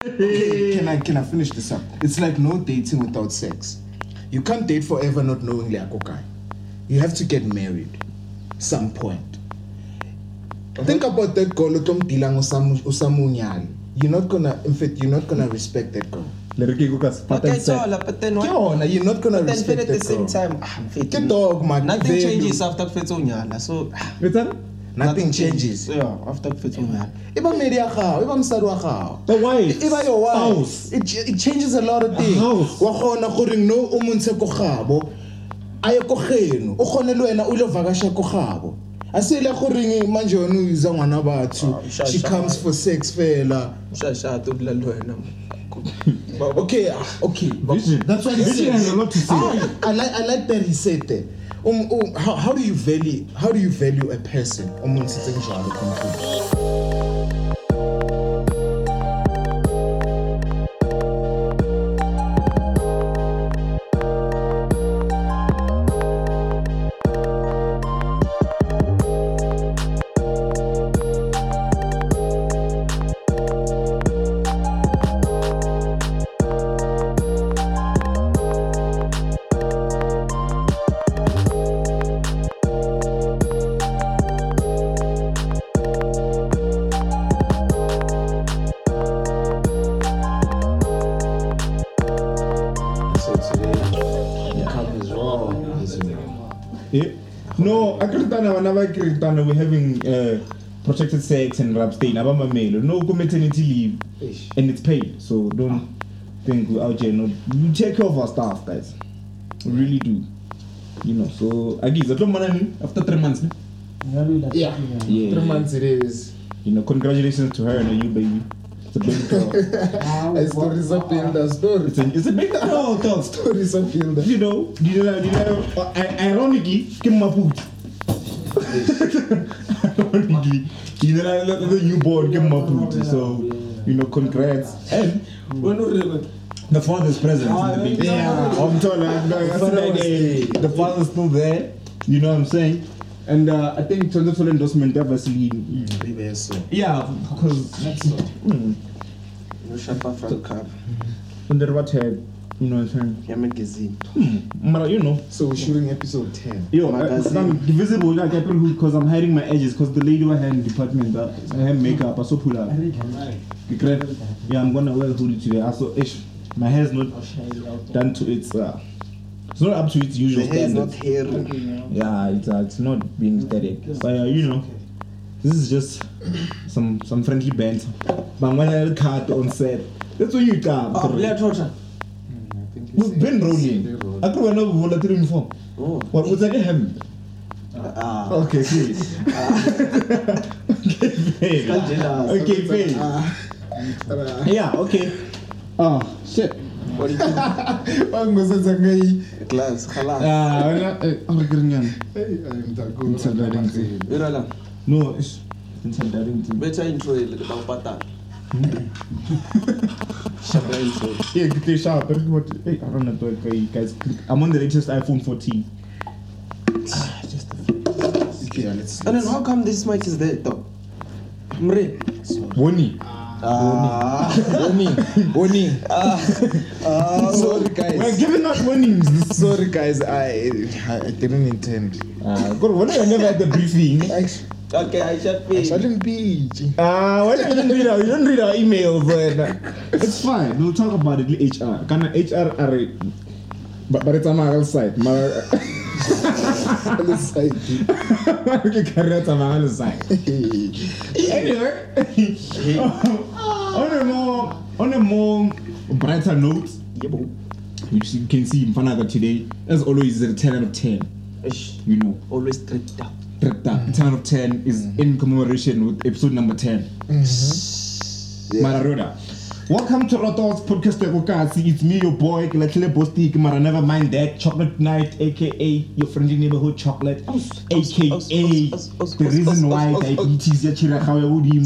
Can I can I finish this up? It's like no dating without sex. You can't date forever not knowing like guy. You have to get married some point. Think about that girl utom dilang usamunyali. You're not gonna in fact you're not gonna respect that girl. le re ke go ka Okay, patang it's se all but then what? yona, You're not gonna But then respect at the that same time, ah, mfethu, Ke dog man. nothing value. changes after kufetsa unyala. So Etsana? Nothing changes. Yeah, after kufetsa unyala. Iba meri ya gago, iba mosadi wa gago. But why? Iba your wife. Spouse. It, it changes a lot of things. house. Wa kgona gore no o montshe ko gabo. A ye ko geno. O kgone le wena o ile vakasha ko gabo. A se ile gore manje wena o iza ngwana batho. Ah, She comes for sex fela. Shasha to dula le wena. Okay, ah, okay. That's what he Vision said. a lot to say. Ah, I like I like that he said that. Um, um, how, how do you value how do you value a person? Um, njalo akritana whenever we're having uh, protected sex and abstain abamamelo no go maternity leave Ish. and it's paid so don't think we're out here no we take care of our staff guys we really do you know so agiza to manani after three months ne? Yeah. Yeah. Three months it is. you know congratulations to her and a new baby it's a big girl As stories are built, as stories. it's a, it's a big girl girl Stories are built. you know, you know, you know, uh, ironically, give my food. ironically, you know, like, like the newborn, give my food. So, you know, congrats. And the father's present in the baby. Yeah. I'm telling you, I feel like, hey, the father's still there. You know what I'm saying? And uh, I think it's full endorsement of Vaseline. Yeah, because That's so. mm, No shapa from cup. when the what head, you know what I'm saying? Ya magazine. Hmm, but you know. So we're shooting episode 10. Yo, Magazine. I'm visible like people who because I'm hiding my edges because the lady who had in department uh, I have makeup I so pull up. Great. Yeah, I'm gonna wear a hoodie today. I saw ish. My hair's not done to its uh it's not up to its usual The hair is not standards. hairy. Yeah, it's uh, it's not being aesthetic. But uh, you know, this is just some some friendly banter. But when I'm gonna cut on set. That's what you got. Oh, Blair Trotter. We've been rolling. I could have volunteer uniform. Oh. What was that him? Ah. Okay, please. okay, fail. Scandalous. Okay, fail. Yeah, okay. Oh, shit. What do you think? Wangizoza ngai. Gloves. Khalas. Ah, wena, eh, I'm getting yan. Hey, I'm taku. Ngithe direct. Irala. No, it's it's a direct. Better intro ile ke ba o patala. Shapa intro. Yeah, get the sharp. But what? Hey, I don't know what you guys. I'm on the latest iPhone 14. Just Okay, yeah, let's. And then how come this mic is there though? Mre. Woni. Ah. Warning, warning. Sorry, guys. We're giving out warnings. Sorry, guys. I I didn't intend. Ah, God, when I never had the briefing. Actually, Okay, I shall pay. I didn't be. Ah, why you don't read our, you don't read our emails, but it's fine. We'll talk about it in HR. Can HR are but but it's on my side. My Let's say. okay, career on my side. Anyway, on a more on a more brighter note, Yebo. which you can see in Fanaga today, as always, is a 10 out of 10. You know, Always stripped up. That 10 out of 10 is in commemoration with episode number 10. Mararoda. Welcome to RawThoughts Podcast Ekokasi. It's me, your boy, Kilatle Bostik, Mara. Never mind that. Chocolate Night, aka your friendly neighborhood chocolate, aka the reason why diabetes ya chirakawe udim,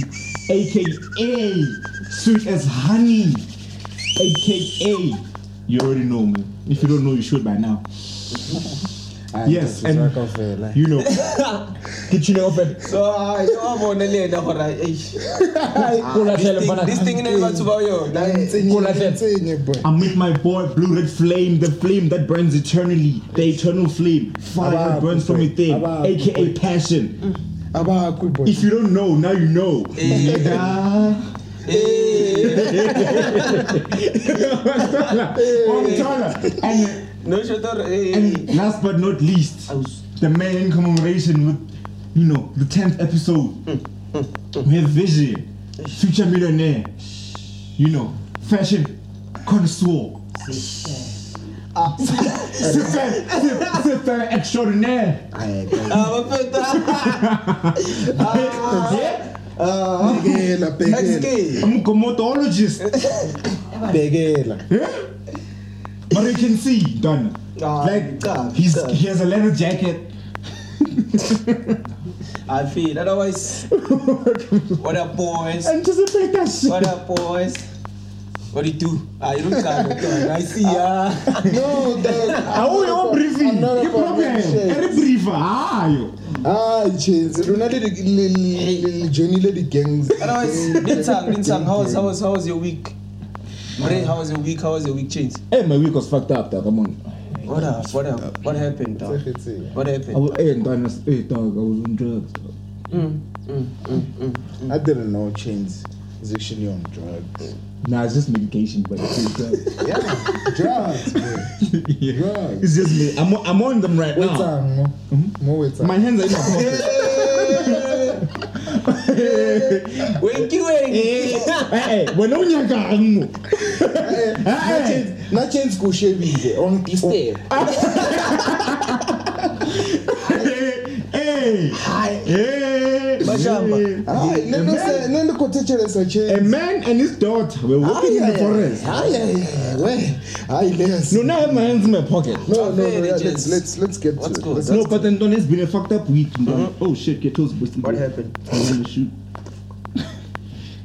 aka sweet as honey, aka you already know me. If you don't know, you should by now. Yes, Hayi, and ngizakavela. you know, get you off at so hayi wabona le nto gore eish Kulahlele This thing- mfana. this thing batho ba yona. Nsinye, Kulahlele. nsinye, boy. I'm with my boy, Blue Red Flame, the flame that burns eternally, the eternal flame, fire that burns from within, aka passion. If you don't know, now you know. Nigga. Umthola. and, no shotor and last but not least, the man in commemoration with, you know, the 10th episode. We have Vision, future millionaire, you know, fashion connoisseur. Super, super extraordinaire. Hayi, boy. abafeta Bhekela, bhekela, xk I'm a. But you can see, Donna. Ah, Like God, he's God. he has a leather jacket. i feel otherwise what up boys Anticipate that shit. what up boys what do you do ah you don't i see ya No, dog. Awu yo briefing. I'm not Ke a problem. problem. Ere briefer. Hayo. Hayi, Chance, lona le di- le- le- le- le joinile di-gangs. otherwise Nintang, Nintang, how was how was how was your week Mre, how was your week? How was your week change? Hey, my week was fucked up, dog. Come on. What up? What up? What happened, dog? Sekgetse. What I happened? was, hey, Donna, hey, dog. I was on drugs. Dog. Mm, mm, mm, mm. I didn't know Chains is actually on drugs. Nah, it's just medication, but it's drugs. Yeah, drugs, bro. yeah. Drugs. It's just me. I'm, on- I'm on them right now. Wetang, no? More wetang. My hands are in my pocket. Winky winky. hey, wena unyakang Na Chains- na Chains kushebile on the step. hey hey Bashamba. Hayi, le nto se- le nto khothethelesa a man and his daughter were walking in the forest Hayi, hayi, hayi, we. Hayi, let's- no now I have my hands in my pocket No, no, no, Very yeah, let's let's let's get What's to it. good? Let's- no but then Don it's been a fucked up week Don. Uh-huh. oh shit get toes busted What happened? I want to shoot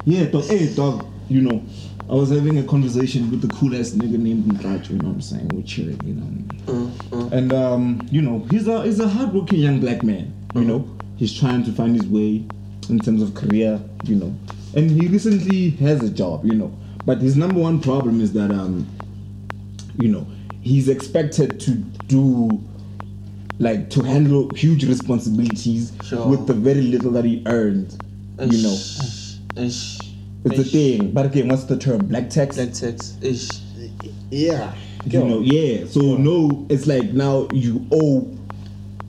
yeah dog hey dog you know I was having a conversation with the cool ass nigga named Mdracho, you know what I'm saying? We're chilling, you know. Uh-huh. And um, you know, he's a he's a hardworking young black man. You uh-huh. know, he's trying to find his way in terms of career. You know, and he recently has a job. You know, but his number one problem is that um, you know, he's expected to do like to handle huge responsibilities Sure. with the very little that he earned. You know, Ish. Ish. it's a thing. But again, what's the term? Black tax. Black text. Ish. Yeah. you know yeah so no it's like now you owe you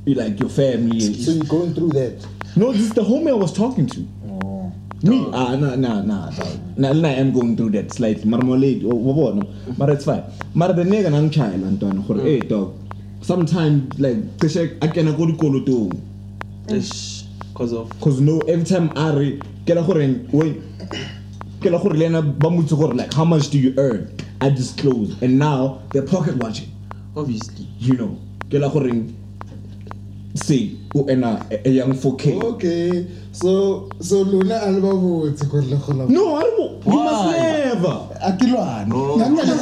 like your family So you're going through that. no this is the homie i was talking to Oh. me ah nah nah nah dog. nah nah, i'm going through that slightly Marmalade, late oh, wa bona it's fine But the nigga nang child antwana gore hey dog sometimes like cishe a kena ko dikolotong Ish. Cause of. cause no every time a re ke la gore when ke la gore le ena ba motse gore like how much do you earn i disclose and now they're pocket watching Obviously. you know ke la gore say o ena a a young 4k Okay. So so lona a le ba botse gore le gola. no don't, you must never A ke lwane.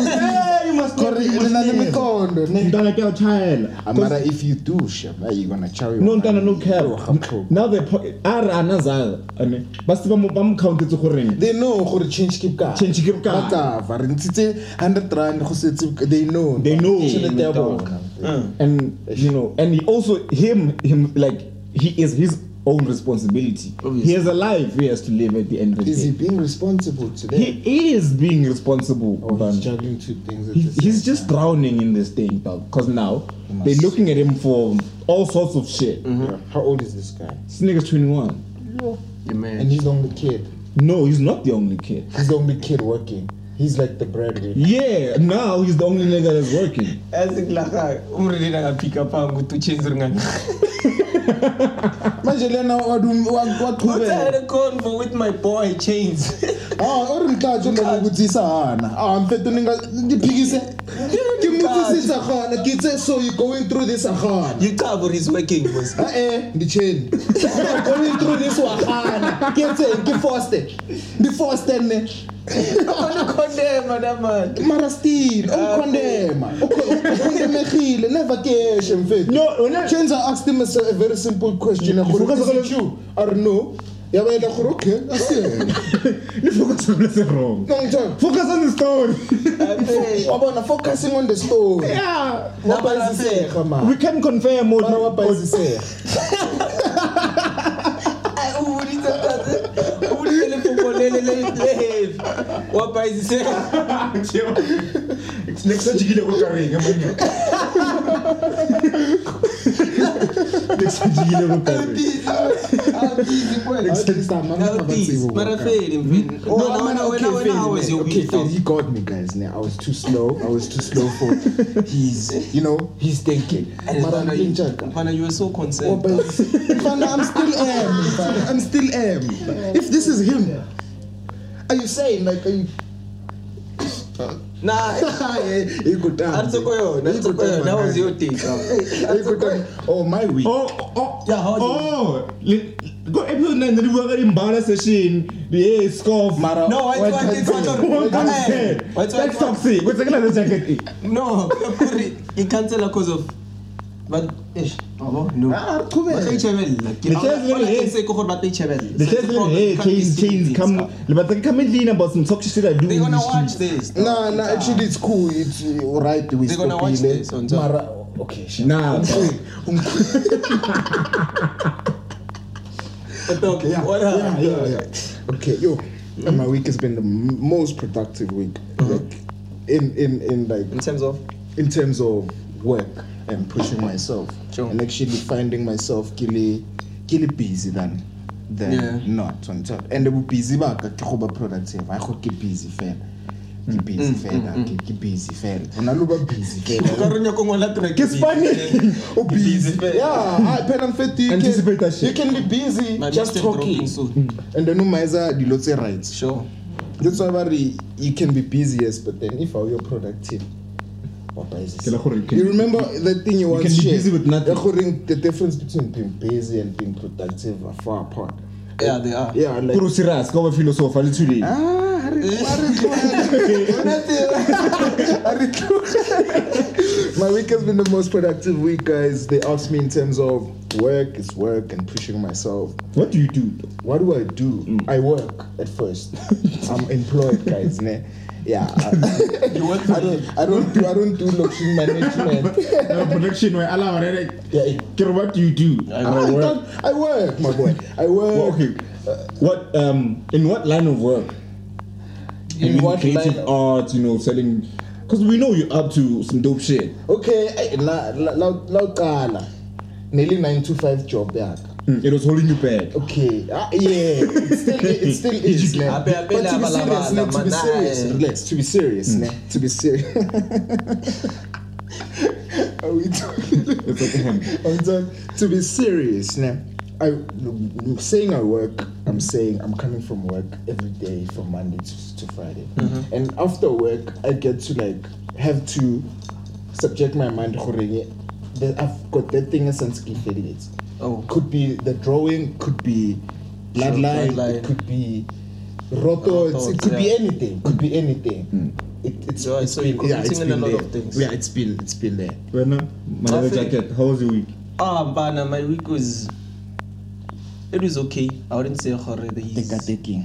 hey, you must Gore le na le mekondo ne. ntana ke a child Mara if you do shaba you gonna chow you no ntana no care Oh, now the pocket a re ana zala ane ba se ba mo ba mo countetse gore They know gore change keep ka. Change keep ka Ba tsa re ntse 100 rand go setse they know. They know. Tšhelete ya Dog. bona. Uh. and you know and he also him him like he is his own responsibility Obviously. he has a life he has to live at the end of the day. Is he being responsible today? he is being responsible Or Ntwana. he's juggling two things at He, the same he's just time? drowning in this thing, dog. Because now they're looking at him for all sorts of shit. Yeah. How old is this guy? This nigga's 21. Yeah, And man. he's the only kid. No, he's not the only kid. He's the only kid working. He's like the breadwinner. Yeah, now he's the only nigga that's working. Ezikulaka umridi nakaphika phangu to change ringana. manje lena wadum- wa- What's I waqhubeka had a convo with my boy Chains. ah o re mtlatso le ukuthi isahana ah mfetho ninga ndiphikise ke motsise Chenza khona so you going through this. You cover is working, boss. Eh eh ndicheni. Going through this wahana. Kitse ngi forced. Ndi forced ne. Don't condemn, madam man. Mara still ukondema. Ukondemegile never keshe mfethu. No, wena- Chenza asked him a, very simple question. You Gore, focus is on it the- you or no? Yabayela gore okay, asiyena. You focus on the wrong. No ngitshela. Focus on the story. wabona focusing on the story yeah. wabayiziseka We man can confirm mara or wabayiziseka ubuditse kaze ubuditse lefoko le le le le heavy wa paisise next time jikile ko kareng manje. Next time jikile ko kareng. Mara feli mfini No, wena I'm wena not wena okay, wena how Feli, was man. your Okay, week Feli, he got me, guys. Now I was too slow. I was too slow for his, you know, his thinking. Mfana, you-. Mfana, you were so concerned Mfana, I'm still am. I'm still am. If this is him, are you saying like are you? ekutanaiutakari mbara session but eish abo no Ah, ba qhubeka. tla itjhebella ke The chairs all I very can say ke gore ba tla itjhebella The That's chairs the problem. hey, You can't be chains, seeing chains, things, come. But they come in about some toxic shit I do. they're in gonna the watch streets. this Nah, nah, actually it's cool. It's uh, alright. We They're gonna watch stopile. this on top. Mara, okay, sure. Nah, But okay, yeah, what yeah, happened? yeah, yeah. Okay, yo, and my week has been the m- most productive week, like in in in like in terms of in terms of work and pushing myself Sure. and actually finding myself really really busy than than Yeah. not on top. And the busy back ke go ba productive. I go ke busy fela. Ke busy fela, ke ke busy fela. Ona lo ba busy fela. Karolo ko ngola track Ke Spanish. Oh, busy. fela. Yeah, I pen and fit. Anticipate that can, you can be busy My just talking. Mm. And then umaiza dilo tse right. sure That's why bari, you can be busy yes, but then if you're productive. What is Ke la gore you this? can- You remember the thing you once can be shared? busy with nothing. Ya The difference between being busy and being productive are far apart. yeah they are Yeah, like Kuro serious, ka ba philosopher le tshweleng. Ah, ha re- ha re tlohele. Ha re tlohele. My week has been the most productive week, guys. They asked me in terms of work, it's work, and pushing myself. What do you do? What do I do? I work at first. I'm employed, guys. Ne? Yeah. I, you work for I don't. I don't do. I don't do luxury management. No, production where Allah already. Yeah. Kiro, what do you do? I I, work. don't- I work, my boy. I work. Well, okay. What um in what line of work? In I mean, what creative line of- art, you know, selling because we know you're up to some dope shit. Okay. eh, La la la la. Nearly nine to five job yakhe. Mm, It was holding you back. Okay. Ah, yeah. It still, it still is. ne? Ape- ape But to be serious, laba- to be serious, eh. relax. To be serious, ne, to be serious. Are we talking? It's like him. I'm talking. To be serious, ne. I saying I work. I'm saying I'm coming from work every day from Monday to, to Friday, and after work I get to like have to subject my mind. gore, that I've got that thing as affiliates. Oh could be the drawing, could be bloodline, bloodline. it could be roto, it's, it Rotos, could be yeah. anything, could be anything. It, it's, So- it's so been, you're yeah, it's committing in been a lot there. of things. Yeah, it's been it's been there. Right now, my leather jacket. How was your week? ah bana my week was it was okay i wouldn't say gore there's taking.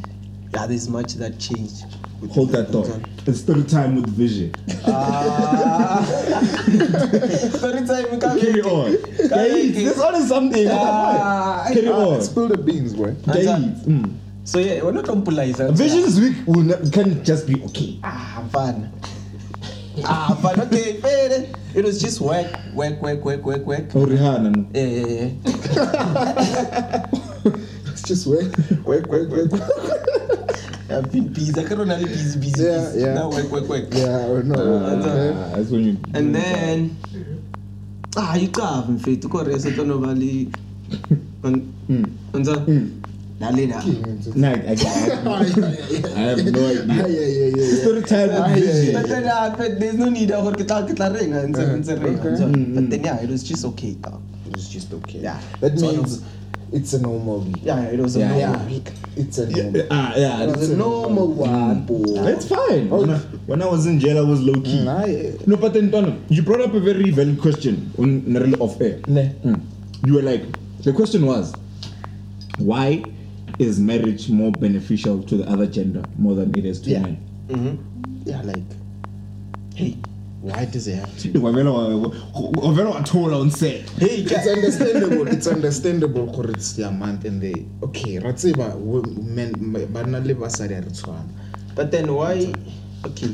yeah there's much that changed Hold that thought. It's story time with Vision. ah story time Carry on. Guys, there's always something. Ah, Carry Ah, on. spill the beans, boy. Guys, mm. so yeah we're not compulizing Vision's week will not, can just be okay. ah fun ah fun okay fair it was just work work work work work work Oh, Rihanna. yeah yeah yeah It's just work, work, work, work. I've been busy. I can't only busy, busy, Yeah, busy. yeah. Now work, work, work. yeah, or no. okay. Ah, that's when you. And then, ah, you can't fit. Ko resa to no bali. Mm. Anza. Mm. Dalina. Nah, I, I, I, I have no idea. Ah, yeah, yeah, yeah, yeah. Story time Ah, yeah, Vision. yeah, But then, uh, but there's no need for kita kita ring and Uh, and ring. okay. So, Mm, But then yeah, it was just okay. dog. It was just okay. Yeah. That It's one means of- it's a normal week. Yeah, it was a Yeah, normal Yeah. week. It's a Yeah, normal. ah, yeah, It was a normal one, boy. That's fine. Oh. When, I, when I was in jail, I was low key. Mm, I- No, but then, Tony, you brought up a very valid question on Narelle off air. Ne. Mm. You were like, the question was, why is marriage more beneficial to the other gender more than it is to Yeah. men? Mm-hmm. Yeah, like, hey, why does it have to? Wavela wathola on set. Hey, It's understandable. It's understandable gore it's their month and they okay. Ra tseba wo- men banna le basadi ha re tshwane. But then why? Okay.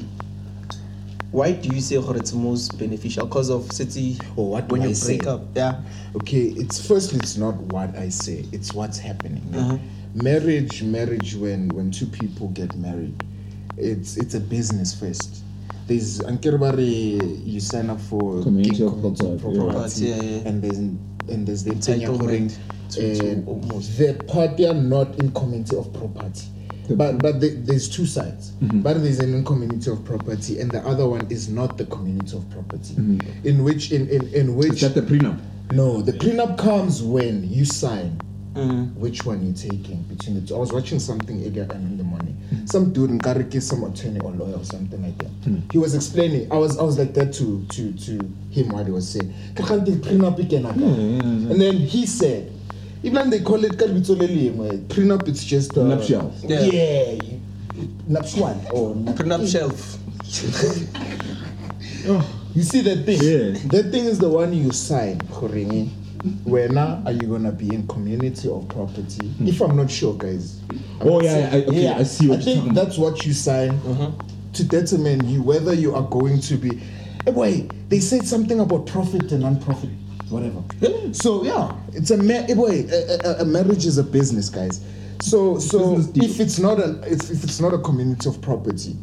Why do you say it's most beneficial? Because of city. Or what when you I break say? up? Yeah. Okay, it's firstly it's not what I say, it's what's happening. Uh-huh. Marriage, marriage when when two people get married, it's it's a business first. There's Ankerbari you sign up for Community gig of community property, yeah. Yeah, yeah. and there's and there's the thing you're Entitlement to- to almost. the party are not in community of property. But but the, there's two sides. Mm-hmm. But there's an in community of property, and the other one is not the community of property. Mm-hmm. In which in in, in which Is that the prenup? no, the prenup comes when you sign Mm. which one you're taking between the two. I was watching something earlier on in the morning. Some dude in Kariki, some attorney or lawyer or something like that. He was explaining. I was I was like that to to to him while he was saying. "Kakhanti prenup again, aga." And then he said, even they call it kalbitso le lengwe, prenup. It's just uh, Nuptials. Yeah. Yeah. you- Nuptial or Prenup shelf. You see that thing? Yeah. That thing is the one you sign, Khoringi. Where now are you gonna be in community or property? If I'm not sure, guys. Hmm. Oh, not yeah, I- okay, I see what I you're think that's what you sign Uh-huh. to determine you whether you are going to be. Eh, wait, they said something about profit and non-profit, whatever. So yeah, it's a ma- eh, a, a, a marriage is a business, guys. So so if it's not an if, if it's not a community of property,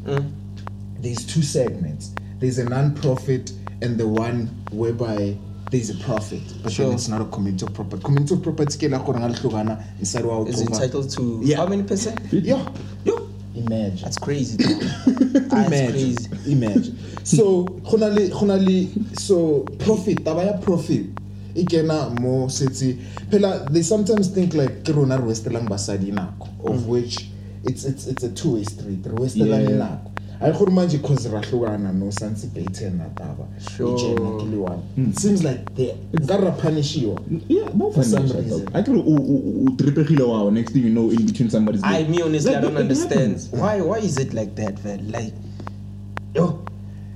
there's two segments. There's a non-profit and the one whereby there's a profit, but Sure. then it's not a community of property. Community of property ke la gore nga le hlokana, inside wa Is entitled to Yeah. how many percent? Yeah, Yo, imagine. that's crazy. That's imagine crazy. imagine so go na le go na le so profit taba ya profit e kena mo setse phela they sometimes think like ke rona re westelang basadi nako of mm. which it's it's it's a two way street re westelang Yeah. nako a gore manje cause ra hlokana no santse baiting na taba Sure. E tjena ke one hmm. seems like they nka ra punishiwa Yeah, more For some financial reason. stuff. I can utripegile wow. Next thing you know, in between somebody's. I me honestly, I don't understand why. Why is it like that, man? Like, yo,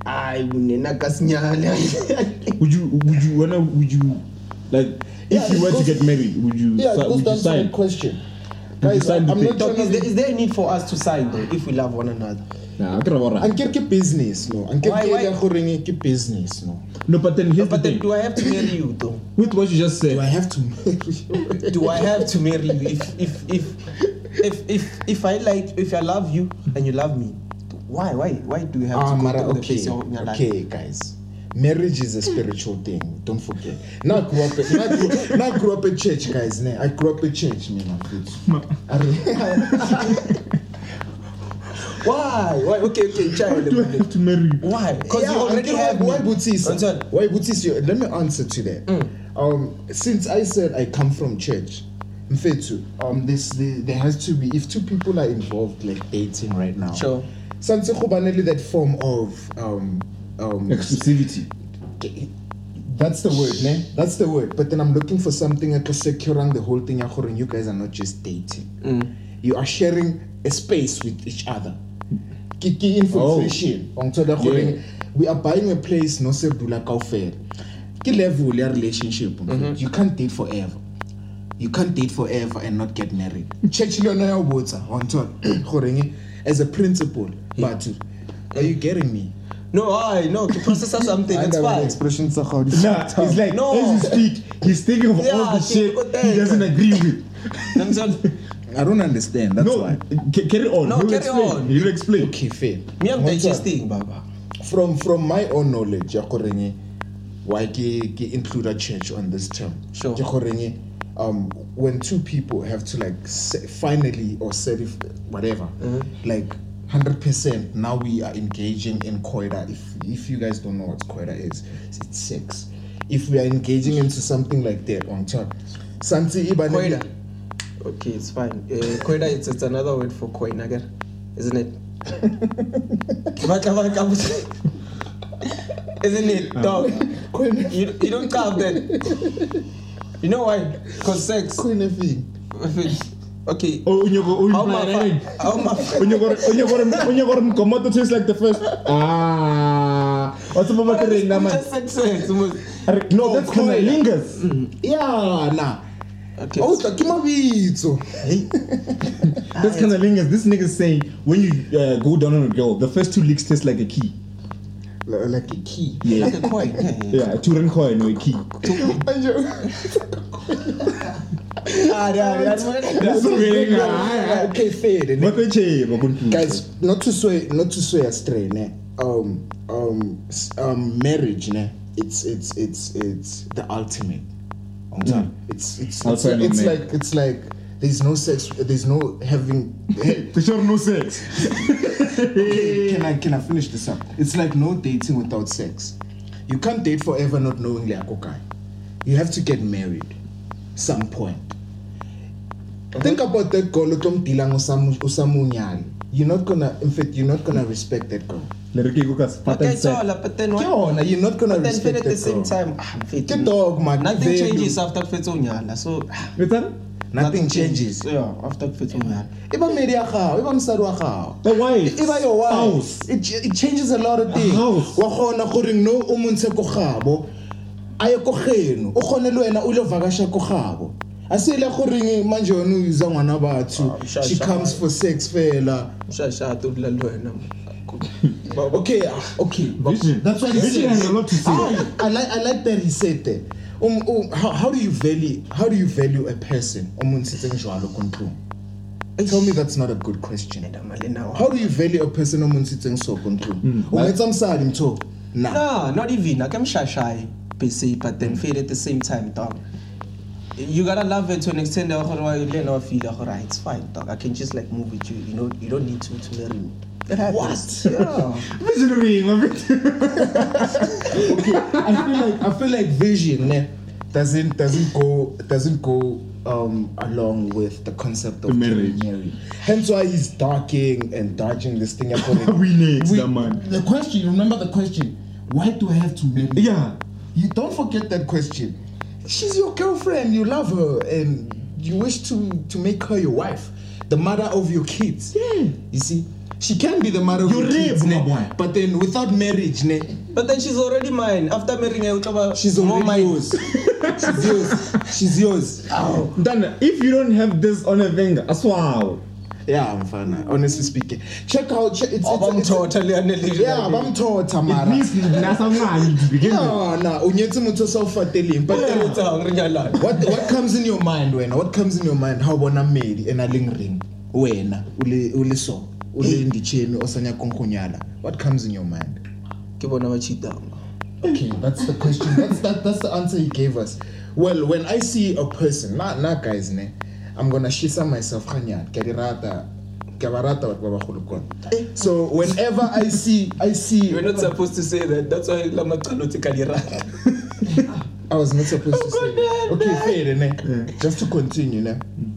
I unena kasinyale. Would you? Would you wanna? Would you? Like, Yeah, if you were to get married, would you? yeah si- goes would you down to sign? that question guys i'm not Dog, is, there, is there a need for us to sign though if we love one another? Nah, I can An ke ke business no an ke Why- ke why- ya goreng ke business no No, but then here's But the then, thing. do I have to marry you though? With what you just said, do I have to marry you? Do I have to marry you if if if if if if I like if I love you and you love me? Why why why do you have Ah, to go mara, through the okay, face of your life? okay, guys. Marriage is a spiritual thing. Don't forget. Now I grew up. At, now, I grew, now I grew up at church, guys. Ne? I grew up at church, me man. Why why? Okay okay, child. do I have to marry? you? Why? Because Yeah, you already okay, have why me. Butisa? Anton, Why Butisa? Let me answer to that. Mm. Um, since I said I come from church, Mfetu, um, this the, there has to be if two people are involved like dating right now. Sure. Sanse go banele that form of um um Exclusivity. That's the word, ne? That's the word. But then I'm looking for something that is securing the whole thing. ya gore You guys are not just dating. Mm. You are sharing a space with each other. Ke infiltration. Oh. On top of that, Yeah. we are buying a place no se dula kaofela. Ke level ya relationship. Mm-hmm. You can't date forever. You can't date forever and not get married. Church le yona ya botsa on top goreng as a principle. But are you getting me? No, I no to process something. It's fine. expressions are how Nah, it's like No. as you speak, he's thinking of all Yeah, the shit he doesn't agree with. Namzon, I don't understand. That's no, why. ca- carry on. No, He'll carry explain. on. He'll explain. Okay, fair. me I'm Ngwantsha, digesting, Baba. From from my own knowledge, ya goreng why ke ke include a church on this term. Sure. Ke goreng um, when two people have to like se- finally or certif- whatever, like hundred percent. Now we are engaging in coida. If if you guys don't know what coida is, it's sex. If we are engaging into something like that on top, Santi ibane- Koida. Okay, it's fine. Uh, koida, it's, it's another word for coin again, isn't it? Isn't it, dog? Koina- You, you don't count that. You know why? Because sex. koina it's, okay. Oh, unyoko, oh, How you my planning? fa- how my fa- Unyoko, unyoko, unyoko, komoto tastes like the first. Ah, what's about the Who man? just said sex? No, that's Koina. cunnilingus. Yeah, nah. Okay. Oh, mabitso. That's cunnilingus. This nigga's saying when you uh, go down on a girl, the first two licks taste like a key. Li- Like a key. Yeah. Like a coin. Yeah, two rand coin or a key. Ah, yeah, that's what That's really okay, fair. then. Bakweche, bakuntu. Guys, not to swear, not to swear astray, ne? Um, um, um, marriage, ne? It's it's it's it's the ultimate. Mm. It's it's it's, of it's like it's like there's no sex, there's no having. For sure, no sex. can I can I finish this up? It's like no dating without sex. You can't date forever not knowing Leakokai. You have to get married some point. Think about that girl utom dilang usamu. You're not gonna in fact you're not gonna respect that girl. Lereke go kas Okay, pattern it's set. all, but then Ke what? yona, You're not gonna But then respect at the that same girl. time, ah, mfethu, Ke dog, man, Nothing value. changes after kufetsa unyala. So Better? Nothing changes. Yeah, after kufetsa unyala. Iba meri ya gago, iba mosadi wa gago. The wife. Iba your wife. House. It, ch- it changes a lot of things. house. Wa kgona gore no o montshe ko gabo. A ye ko geno. O kgone le wena o le vakasha ko gabo. A se le gore manje wena o uza ngwana batho. Ah, sha- She sha- comes for sex fela. Shashata udlala wena. Okay, ah, okay. but Vision. That's what he Vision said. has a lot to say. I, I like I like that he said that. Um, um, how, how do you value how do you value a person? Um, um, o mo ntshitseng jwalo ko ntlong? Tell me that's not a good question. How do you value a person um, o mo ntshitseng so ko ntlong? O mtho? Nah. No, not even. I can shashai per se, but then hmm. feel at the same time, dog. You gotta love it to an extent that otherwise you never feel alright, it's fine, dog. I can just like move with you. You know, you don't need to to marry me. Happens. What? Yeah. Visionary, my bit. I feel like I feel like vision ne, doesn't doesn't go doesn't go um along with the concept of The marriage. married. Hence why he's darking and dodging this thing. We next, that man. The question, remember the question. Why do I have to marry? Yeah. You don't forget that question. She's your girlfriend. You love her, and you wish to to make her your wife, the mother of your kids. Yeah. You see, she can be the mother of Your your kids, ne? but then without marriage, ne, But then she's already mine. After marrying her, utaba she's already mine. yours. she's yours. She's yours. Then if you don't have this on a finger, as well. Yeah, I'm fine. Honestly speaking, check out. Check, it's, Oh, it's, it's, totally yeah, bamtota It mara. means nasa ngani to begin with. No, no. Unyetse motho o sa o But what what comes in your mind wena what comes in your mind how bona mmedi ena leng ring wena o le o le so o le nditšhene o sa nyakong go nyala what comes in your mind Ke bona ba cheatang. okay that's the question that's that, that's the answer he gave us well when i see a person na na guys ne i'm gonna shisa myself ganyana ke di rata ke ba rata batho ba bagolo kwana eh. so whenever i see i see You're not supposed to say that. That's why la maqalo tse ka di rata. I was not supposed to say. Oh, Okay, fair, ne? Just to continue, ne? Mm.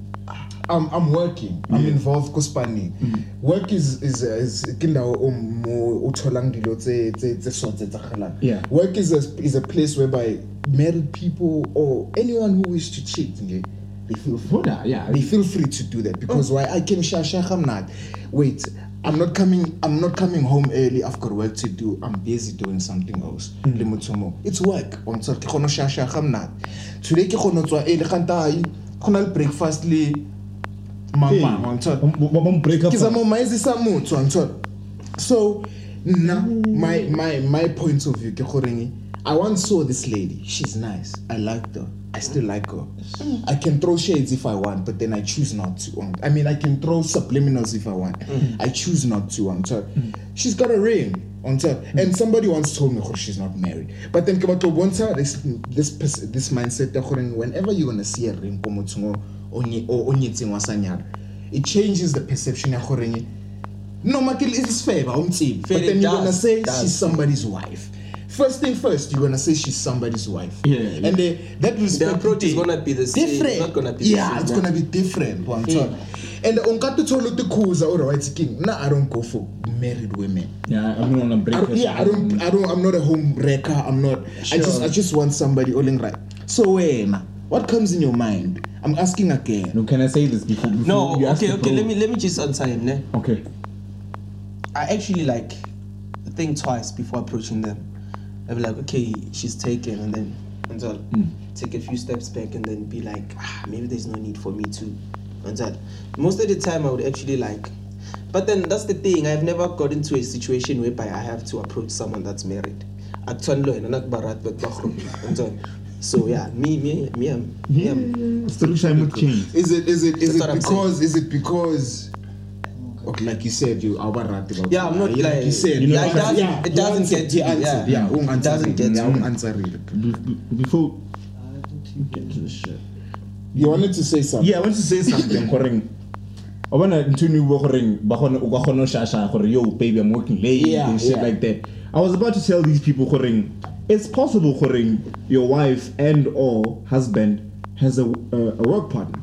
I'm, I'm working. I'm involved kuspani. Mm. Work is is is ke ndawo o mo o tholang dilo tse tse tse. Work is a is a place whereby married people or anyone who wish to cheat, nge, they feel free. Yeah. They feel free to do that because oh. why I can shasha I'm not. Wait, I'm not coming. I'm not coming home early. I've got work to do. I'm busy doing something else. Mm. Mo. It's work. On ke kgono shasha I'm not. Today ke kgono tswa early kanta ai. Khona breakfast le mama. On tswa Bom up. ke zama maizisa motho wa so nna my my my point of view ke goreng i once saw this lady. She's nice. I liked her. I still like her. Mm. I can throw shades if i want but then i choose not to i mean i can throw subliminals if i want. Mm. I choose not to um, mm. so she's got a ring On top. And somebody once told me oh, she's not married. But then ke batla ho this this this mindset ya gore whenever you're gonna see a ring ko mothong o o o o nyetseng wa sa nyala, it changes the perception ya gore no makele is fair ba umtsibi. But then you're gonna say does. she's somebody's wife. First thing first, you're gonna say she's somebody's wife. Yeah, And the, that respect approach is gonna be the same. It's Different. not gonna be the yeah, same, it's yeah. gonna be different. One time. And unkato tolo te kuza or white king. Nah, I don't go for married women. Yeah, I'm gonna break I don't, yeah, I don't, I don't, I'm not a home wrecker. I'm not. I just, I just want somebody all in right. So eh, when, what comes in your mind? I'm asking again. No, can I say this before? before No, you okay, the okay. Let me let me just answer him. Ne? Okay. I actually like think twice before approaching them. I'd be like, okay, she's taken, and then and until take a few steps back, and then be like, ah, maybe there's no need for me to. And Until most of the time, I would actually like. But then that's the thing. I've never got into a situation whereby I have to approach someone that's married. Akuthiwa lo yena nakbarat bet bakhulu. Until so yeah, me me me I'm, me, I'm Still trying to change. Is it, is it, is That's it because, is it because? Okay, like you said, you are right about. Yeah, I'm not yeah, like- you said. You know, Yeah, it doesn't- yeah, it doesn't answered, get to you me, answered, yeah. yeah, It doesn't get to yeah, me. unantswerile. Be- be- Before get to the shit. You wanted to say something. Yeah, I want to say something. Goreng. I wanna ntho ni bua goreng ba kgone o ka kgona ho shasha gore yo baby I'm working late Yeah, and shit yeah. like that. I was about to tell these people goreng it's possible goreng your wife and or husband has a uh, a work partner.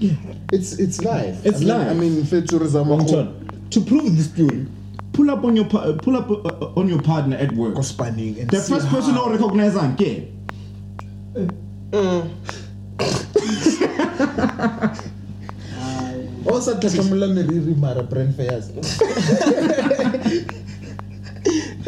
Yeah, It's it's life. It's I mean, life. I mean, Long term. To prove this theory, pull up on your uh, pull up uh, on your partner at work. Ko spanning and The first person to recognize am ke. o sa tlhatlhamola meriri mara brand fairs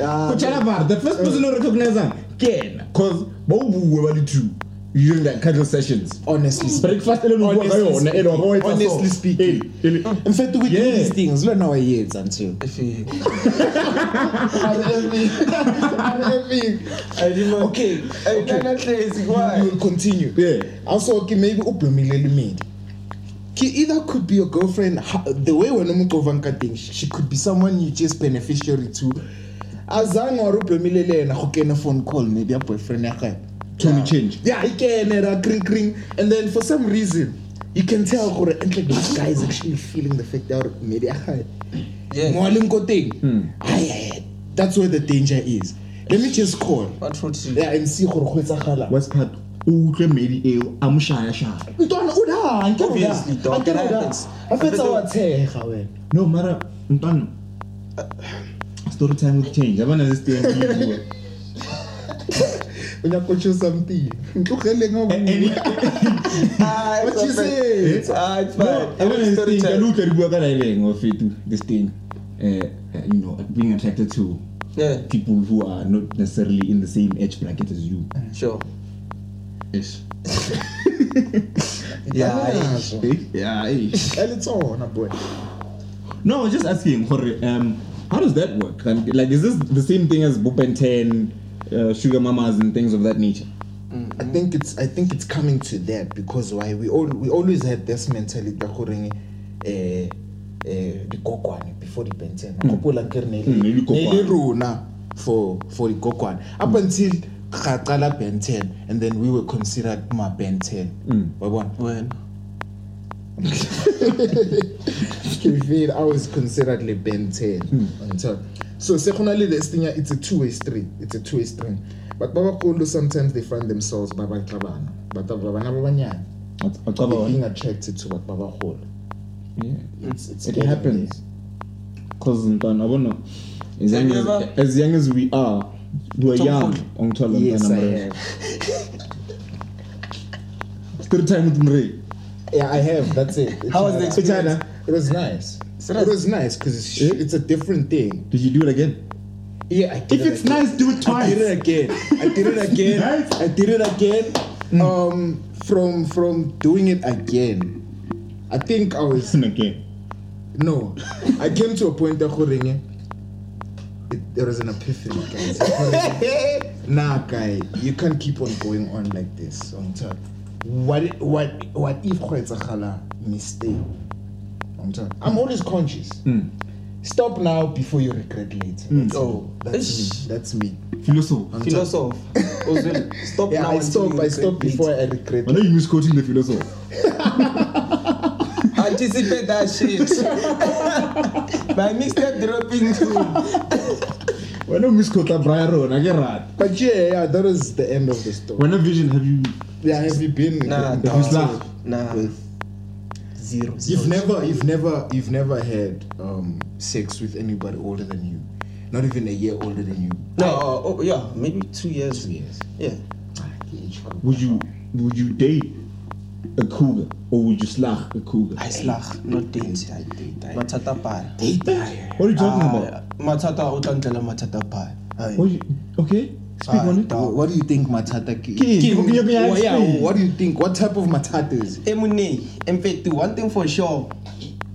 Go tell the first person to recognize am ke cause ba o bua ba two. During that cuddle sessions. honestly speaking. breakfast ele no bua ka ele wa ba wa etsa so. honestly speaking. Ele- in fact we do these things. Lo now years until okay. Okay. You will continue. Yeah. also okay maybe ublomile limidi Ki either could be your girlfriend the way wena umucova ka teng she could be someone you just beneficiary to azange wari ublomile le yena go kena phone call maybe ya boyfriend ya gae Tony change. yeah e kene ra kring kring and then for some reason you can tell gore entle this guy is actually feeling the fact that maybe ya gae Yeah. mo a leng ko teng Ai, ai, ai. that's where the danger is let me just call what fruit you yeah and see gore go etsagalang West part o utlwe medi eo a mo shaya shaya. ntwana o da nke da. Obviously, dog, Anke it o da. happens. a fetsa But wa the- tshega wena No mara ntwana. Uh, Story time will change. Abana this thing. o nyako cho something ntlogeleng o Any Ah, What you say? Ah, it's fine. abana this Story thing. time. Ka look at laeleng of it this thing. Uh, uh, you know, being attracted to Yeah, people who are not necessarily in the same age bracket as you. sure. Ish. Yeah. Yeah, ish. Hell, it's on, a boy. No, I was just asking, um, how does that work? Like, is this the same thing as Boop and Ten, uh, Sugar Mamas, and things of that nature? I think it's I think it's coming to that because why? We all we always had this mentality that goreng eh eh the kokwane before the Ben 10 gopola ke re ne ne le le- kokwane. ne le rona for for the kokwane up until ga qala Ben 10 and then we were considered ma Ben 10 wa bona when Ke feel I was considered le Ben 10 hmm. until uh, so se gona le this it's a two way street it's a two way street but ba bagolo sometimes they find themselves ba ba xabana but ba bana ba banyane I'll cover They're one. being attracted to what Baba Hall. Yeah. It's, it's It happens. there. Because, I don't know, as young as, as young as we are, we are Tom young. Ford? On tell them, Yes, I Mara. have. Still time with Mre. Yeah, I have. That's it. It's How was the not- experience? It was nice. Serious? It was nice because it's, Eh? it's a different thing. Did you do it again? Yeah, I did If it it's again. nice, do it I did it again. I did it again. Nice. I did it again. Um, from from doing it again, I think I was again. no. I came to a point that Khorenge, it, there was an epiphany, guys. nah, guy, you can't keep on going on like this. On top. What what what if kgwetsagala mistake? On top. I'm always conscious. Mm. Stop now before you regret later. Mm. That's Oh. me. that's me. That's me. Philosopher. Philosopher. Ozil, stop Yeah, now I stop. I regret stop later. before I regret. I know you misquoting the philosopher. Anticipate that shit. My mixtape dropping soon. When I misquote Brian Rowan, I get right. But yeah, yeah, that is the end of the story. When a vision have you Yeah, have you been? Nah, in dog. Who's? Nah. With- Zero. zero. You've never, you've never, you've never had um, sex with anybody older than you, not even a year older than you. No, uh, oh, yeah, maybe two years. Two years. Yeah. would you would you date a cougar or would you slag a cougar? I slag, not date. I date. I Mathata pa. date. What are you talking about? Ah, Mathata o tla ntlela mathata pa. Aye. What you, okay, speak on it. What do you think matata ki- Ki- ki- okay, okay, Well, yeah, explain. what do you think? What type of matata is? Emune, mfethu, one thing for sure,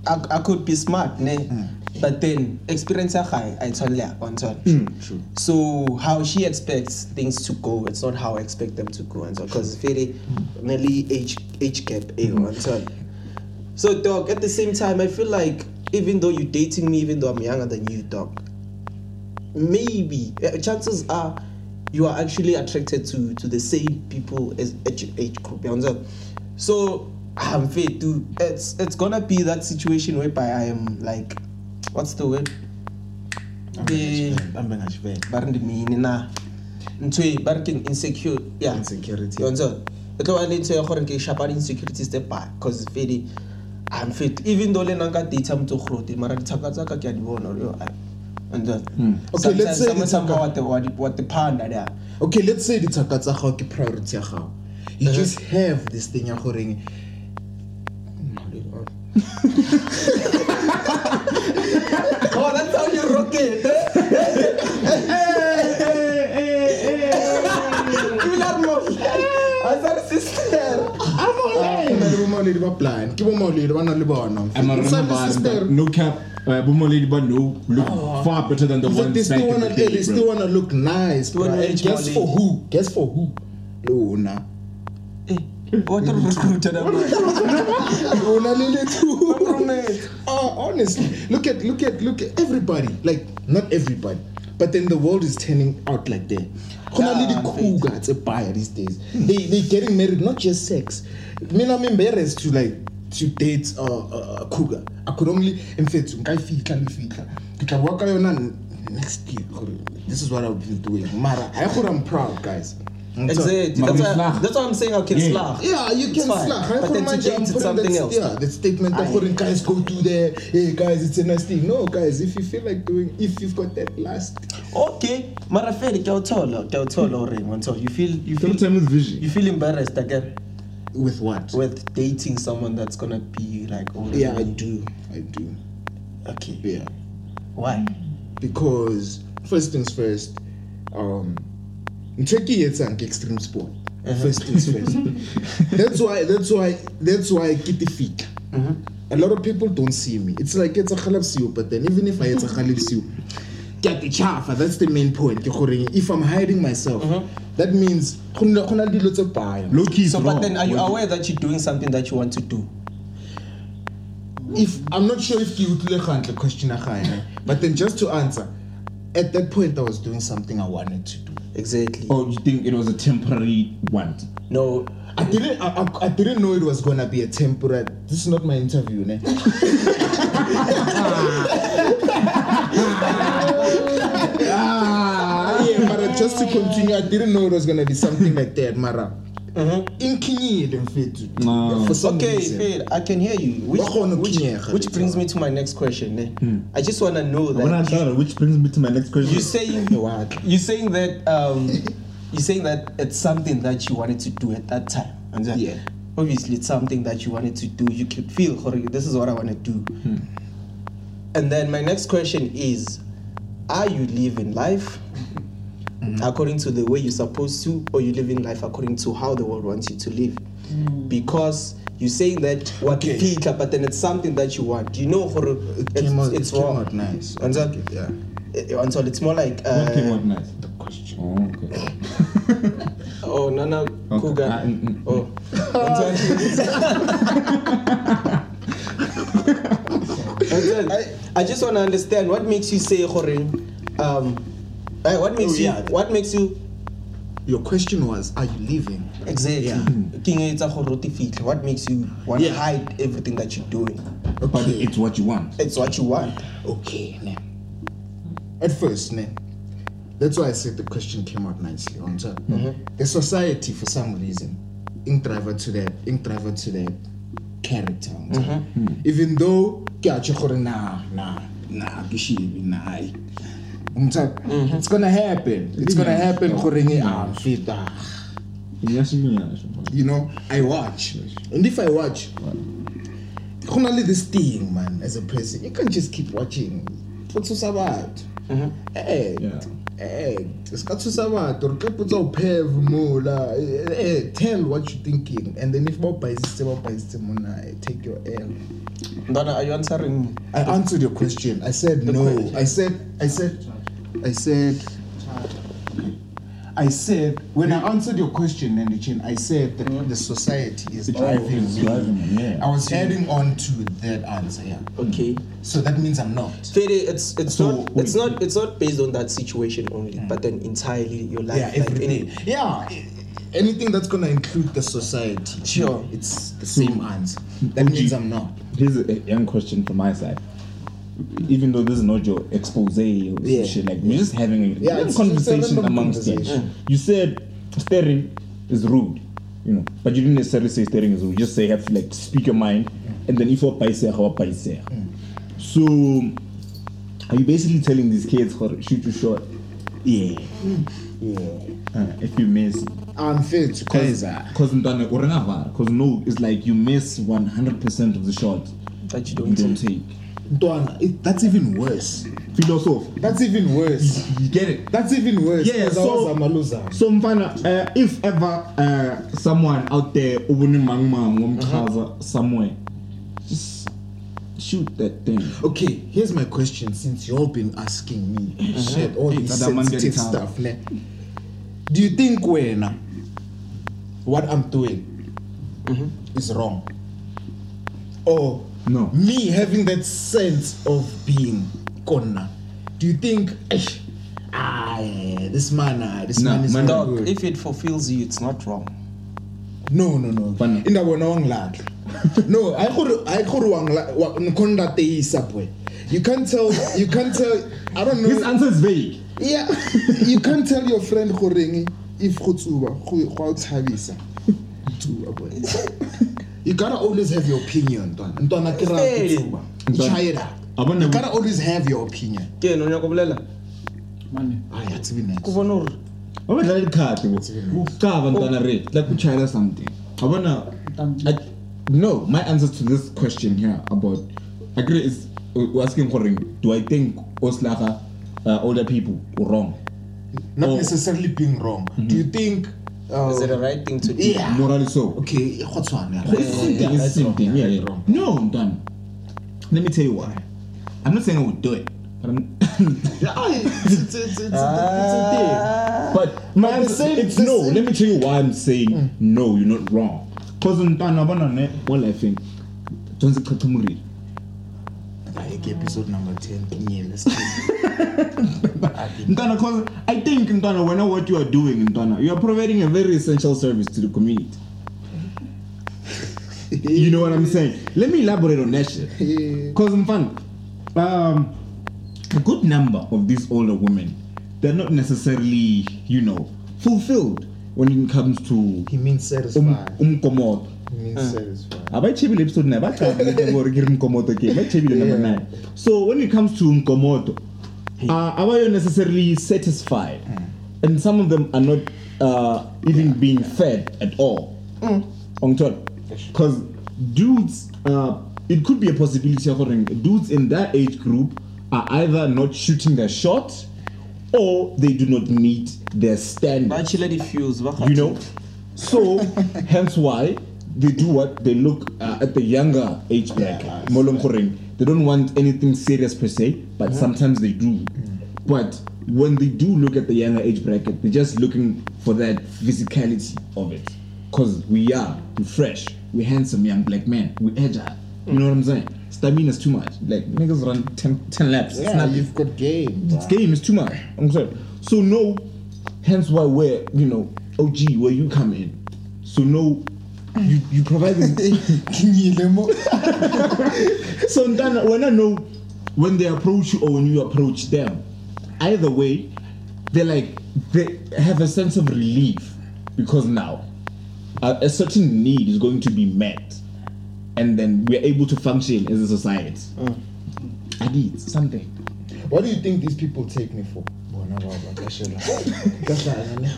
I, I could be smart, ne? Mm. But then experience ya I told ya, on top. True. So how she expects things to go, it's not how I expect them to go, and so because very nearly age age gap, eh, on top. So dog, at the same time, I feel like even though you're dating me, even though I'm younger than you, dog, maybe uh, chances are you are actually attracted to to the same people as age, age group. You? So I'm fair to it's it's gonna be that situation whereby I am like, what's the word? The eh, ba re ndimini na ntho e ba re keng insecure yeah Insecurity. understand e tlo ba le ntho ya gore ke shapa di-insecurities tse bad cause fedi i'm fit even though le nna nka data motsogrote mara dithaka tsa ka ke a di bona gore yo, I- understand? Okay, let's Sometimes- say sometimes dithaka- somehow wa te- wa di- wa there. Okay, let's say dithaka tsa gago ke priority ya gago. You Uh-huh. just have this thing ya goreng Oh, that's how you rock it. Go na le ba plan ke bomaoledi ba na le bona. I'm a It's like remember the sister. that no cap. Uh, Bomo but no. Look far better than the It's like ones they still wanna the day, they still wanna look nice Still bro. wanna guess for who? Guess for who? Lona Eh, what a recruiter that was. lona le le too Ah, honestly look at look at look at everybody. Like not everybody but then the world is turning out like that. Go na le Yeah, dikhuga tse baya these days. They they getting married not just sex mina I'm embarrassed to like to date a uh, uh, cougar i could only in fact nka e fitlha le fitlha ke tla bua ka yona next year this is what i've been doing mara i gore i'm proud guys. Exactly. That's, why, that's why I'm saying I can Yeah. slag. Yeah, you can slag. But then to date, it's something that, else. Yeah, that statement that foreign guys go to there. Hey guys, it's a nice thing. No, guys, if you feel like doing, if you've got that last, Okay, mara feli ke a o thola, ke a o thola hore ngwantsho, you feel you feel tell me with vision. you feel embarrassed again with what? with dating someone that's gonna be like older yeah, I do. I do. Okay. Yeah, Why? because first things first, um, tricky it's an extreme sport. Uh-huh. First things first. that's why. That's why. That's why I get the feet. A lot of people don't see me. It's like it's a khalapsiu, but then even if I it's a khalapsiu, get the chafa. That's the main point. If I'm hiding myself, uh-huh. That means go na- go na le dilo tse baya. Low key, So, but then, are you aware that you're doing something that you want to do? if I'm not sure if you utlile gantle question but then just to answer, at that point I was doing something I wanted to do. Exactly. Or you think it was a temporary want? No. I didn't. I, I, I didn't know it was gonna be a temporary. This is not my interview, ne? ah, yeah, but uh, just to continue, I didn't know it was gonna be something like that, Mara. In Kinyele, mfethu. No. For some Okay, reason. fair. I can hear you. Which, Bakghona which, ukunyega, which brings me to my next question. Eh? I just want to know When I that thought, of- which brings me to my next question. you saying What? you saying that um, you saying that it's something that you wanted to do at that time. And then, Yeah. Obviously, it's something that you wanted to do. You could feel, "Jorge, this is what I want to do. Hmm. And then my next question is, are you living life Mm-hmm. according to the way you're supposed to, or you're living life according to how the world wants you to live? Because you're saying that what Okay. you feel, but then it's something that you want. You know, Jorge, It it's, came out, it's it came wrong. out nice. And that- yeah. Eh, Until it's more like uh, what came out nice? The question. Oh, okay. Oh, Nana Okay. Kuga. Mm, mm. Oh. Until- I- I just want to understand what makes you say gore um eh, what makes Oh, you what makes you Your question was, are you leaving? exactly Yeah. Mm. king etsa gore o te fitlhe what makes you want to Yeah. hide everything that you're doing But it's what you want. it's what you want Okay, ne. At first, ne. That's why I said the question came out nicely on top. Mm-hmm. The society, for some reason, ink driver to that, ink driver to that character. on top. Mm-hmm. Even though, ke a tjho gore, nah, nah, nah, nah. Top, It's gonna happen. It's gonna happen. gore nge, fit, you know i watch. And if i watch le this thing man as a person. You can't just keep watching. Go thusa batho. Act Yeah. Act se ka thusa batho re tlo potsa o pev mola Eh, eh, tell what you thinking and then if ba o paisitse ba o paisitse mona eh, take your l. Ndana, are you answering me i answered your question. I said The no. question. i said i said i said I said when I answered your question, Nandichin, I said that mm. the society is driving me. driving yeah. I was heading on to that answer, yeah. okay So that means I'm not. Fede, it's it's So, not it's not it's not based on that situation only, mm. but then entirely your life. Yeah, like everything. any- Yeah, anything that's gonna include the society. Sure. It's the same mm. answer. That means I'm not. Here's a young question from my side. Even though this is not your expose or Yeah. shit, like we're just having a Yeah, random it's just a conversation amongst conversation. You said staring is rude, you know, but you didn't necessarily say staring is rude. You just say you have to like speak your mind, and then if you're paisa, how paisa. So, are you basically telling these kids how to shoot you short? Yeah. Yeah. Uh, if you miss, I'm fit to because Kaiser. because no, it's like you miss 100% of the shots that you you don't don't take. take. Ntwana, That's even worse. Philosophy. That's even worse. You get it? That's even worse. Yeah, so- a loser. So mfana, uh, if ever uh, someone out there womchaza somewhere, just shoot that thing. Okay, here's my question since you've been asking me shit, all this sensitive stuff. Ne? Do you think when what I'm doing is wrong? Or No. me having that sense of being konna? Do you think ah yeah, this man ah, this Nah, man is man, not Dog, good. if it fulfills you, it's not wrong. No, no, no. Fana. Indaba wena wangilahla. No, I could I could wangla nkonda teisa boy. You can't tell you can't tell I don't know. His answer is vague. Yeah, you can't tell your friend goreng if go tsuba go go a. Tsuba boy. You gotta always have your opinion, Ntwana. Ntwana ke ra go Fair. tsuba. Ntwana, Try it out. I wanna- You gotta always have your opinion. Ke no nyako bolela? Ah, yeah, it's been nice. Ko bona hore abadlala ikhadi bo ukaba ntwana re like kuchayela something abona I, no my answer to this question here about I agree is uh, asking for do I think oslaga uh, older people were wrong Not Oh. necessarily being wrong. Do you think uh, is it the right thing to do? Yeah. morally so Okay, go tshwana. It's the eh, same thing, eh, it's the same eh, thing. Yeah, yeah. Wrong. No, I'm done. Let me tell you why. I'm not saying I would do it, but I'm. Yeah, it's, it's, it's, it's, Ah. but my But the answer, same- it's no. Let me tell you why I'm saying mm. no. You're not wrong. Cause in Tana Banane, all I think, don't say Katumuri. Episode number 10, Kinyele, let's Ntana, cause I think Ntana, when what you are doing Ntana, you are providing a very essential service to the community. you know what I'm saying? Let me elaborate on that shit. Because fun, um, a good number of these older women, they're not necessarily, you know, fulfilled when it comes to He means um, satisfied. umkomodo. He means satisfied. abayitshebile episode 9 baqale gore ke re mkomoto ke bayitshebile number 9 so when it comes to mkomoto uh, abayo necessarily satisfied? And some of them are not uh, even being fed at all. Because dudes uh, it could be a possibility of dudes in that age group are either not shooting their shot or they do not meet their standards. Ba chile di-fuse, you know? So hence why they do what they look uh, at the younger age bracket goreng, they don't want anything serious per se but sometimes they do but when they do look at the younger age bracket they're just looking for that physicality of it because we are we fresh we handsome young black men we agile You know what I'm saying? Stamina is too much. Like niggas run 10, 10 laps. It's Yeah, not you've got game. This game is too much. I'm sorry. So no, hence why where you know, OG, where you come in. So no, you you provide them. So then when I know when they approach you or when you approach them, either way, they like they have a sense of relief because now a, a certain need is going to be met, and then we're able to function as a society. Mm. I need something. What do you think these people take me for? Bona. Kahlanya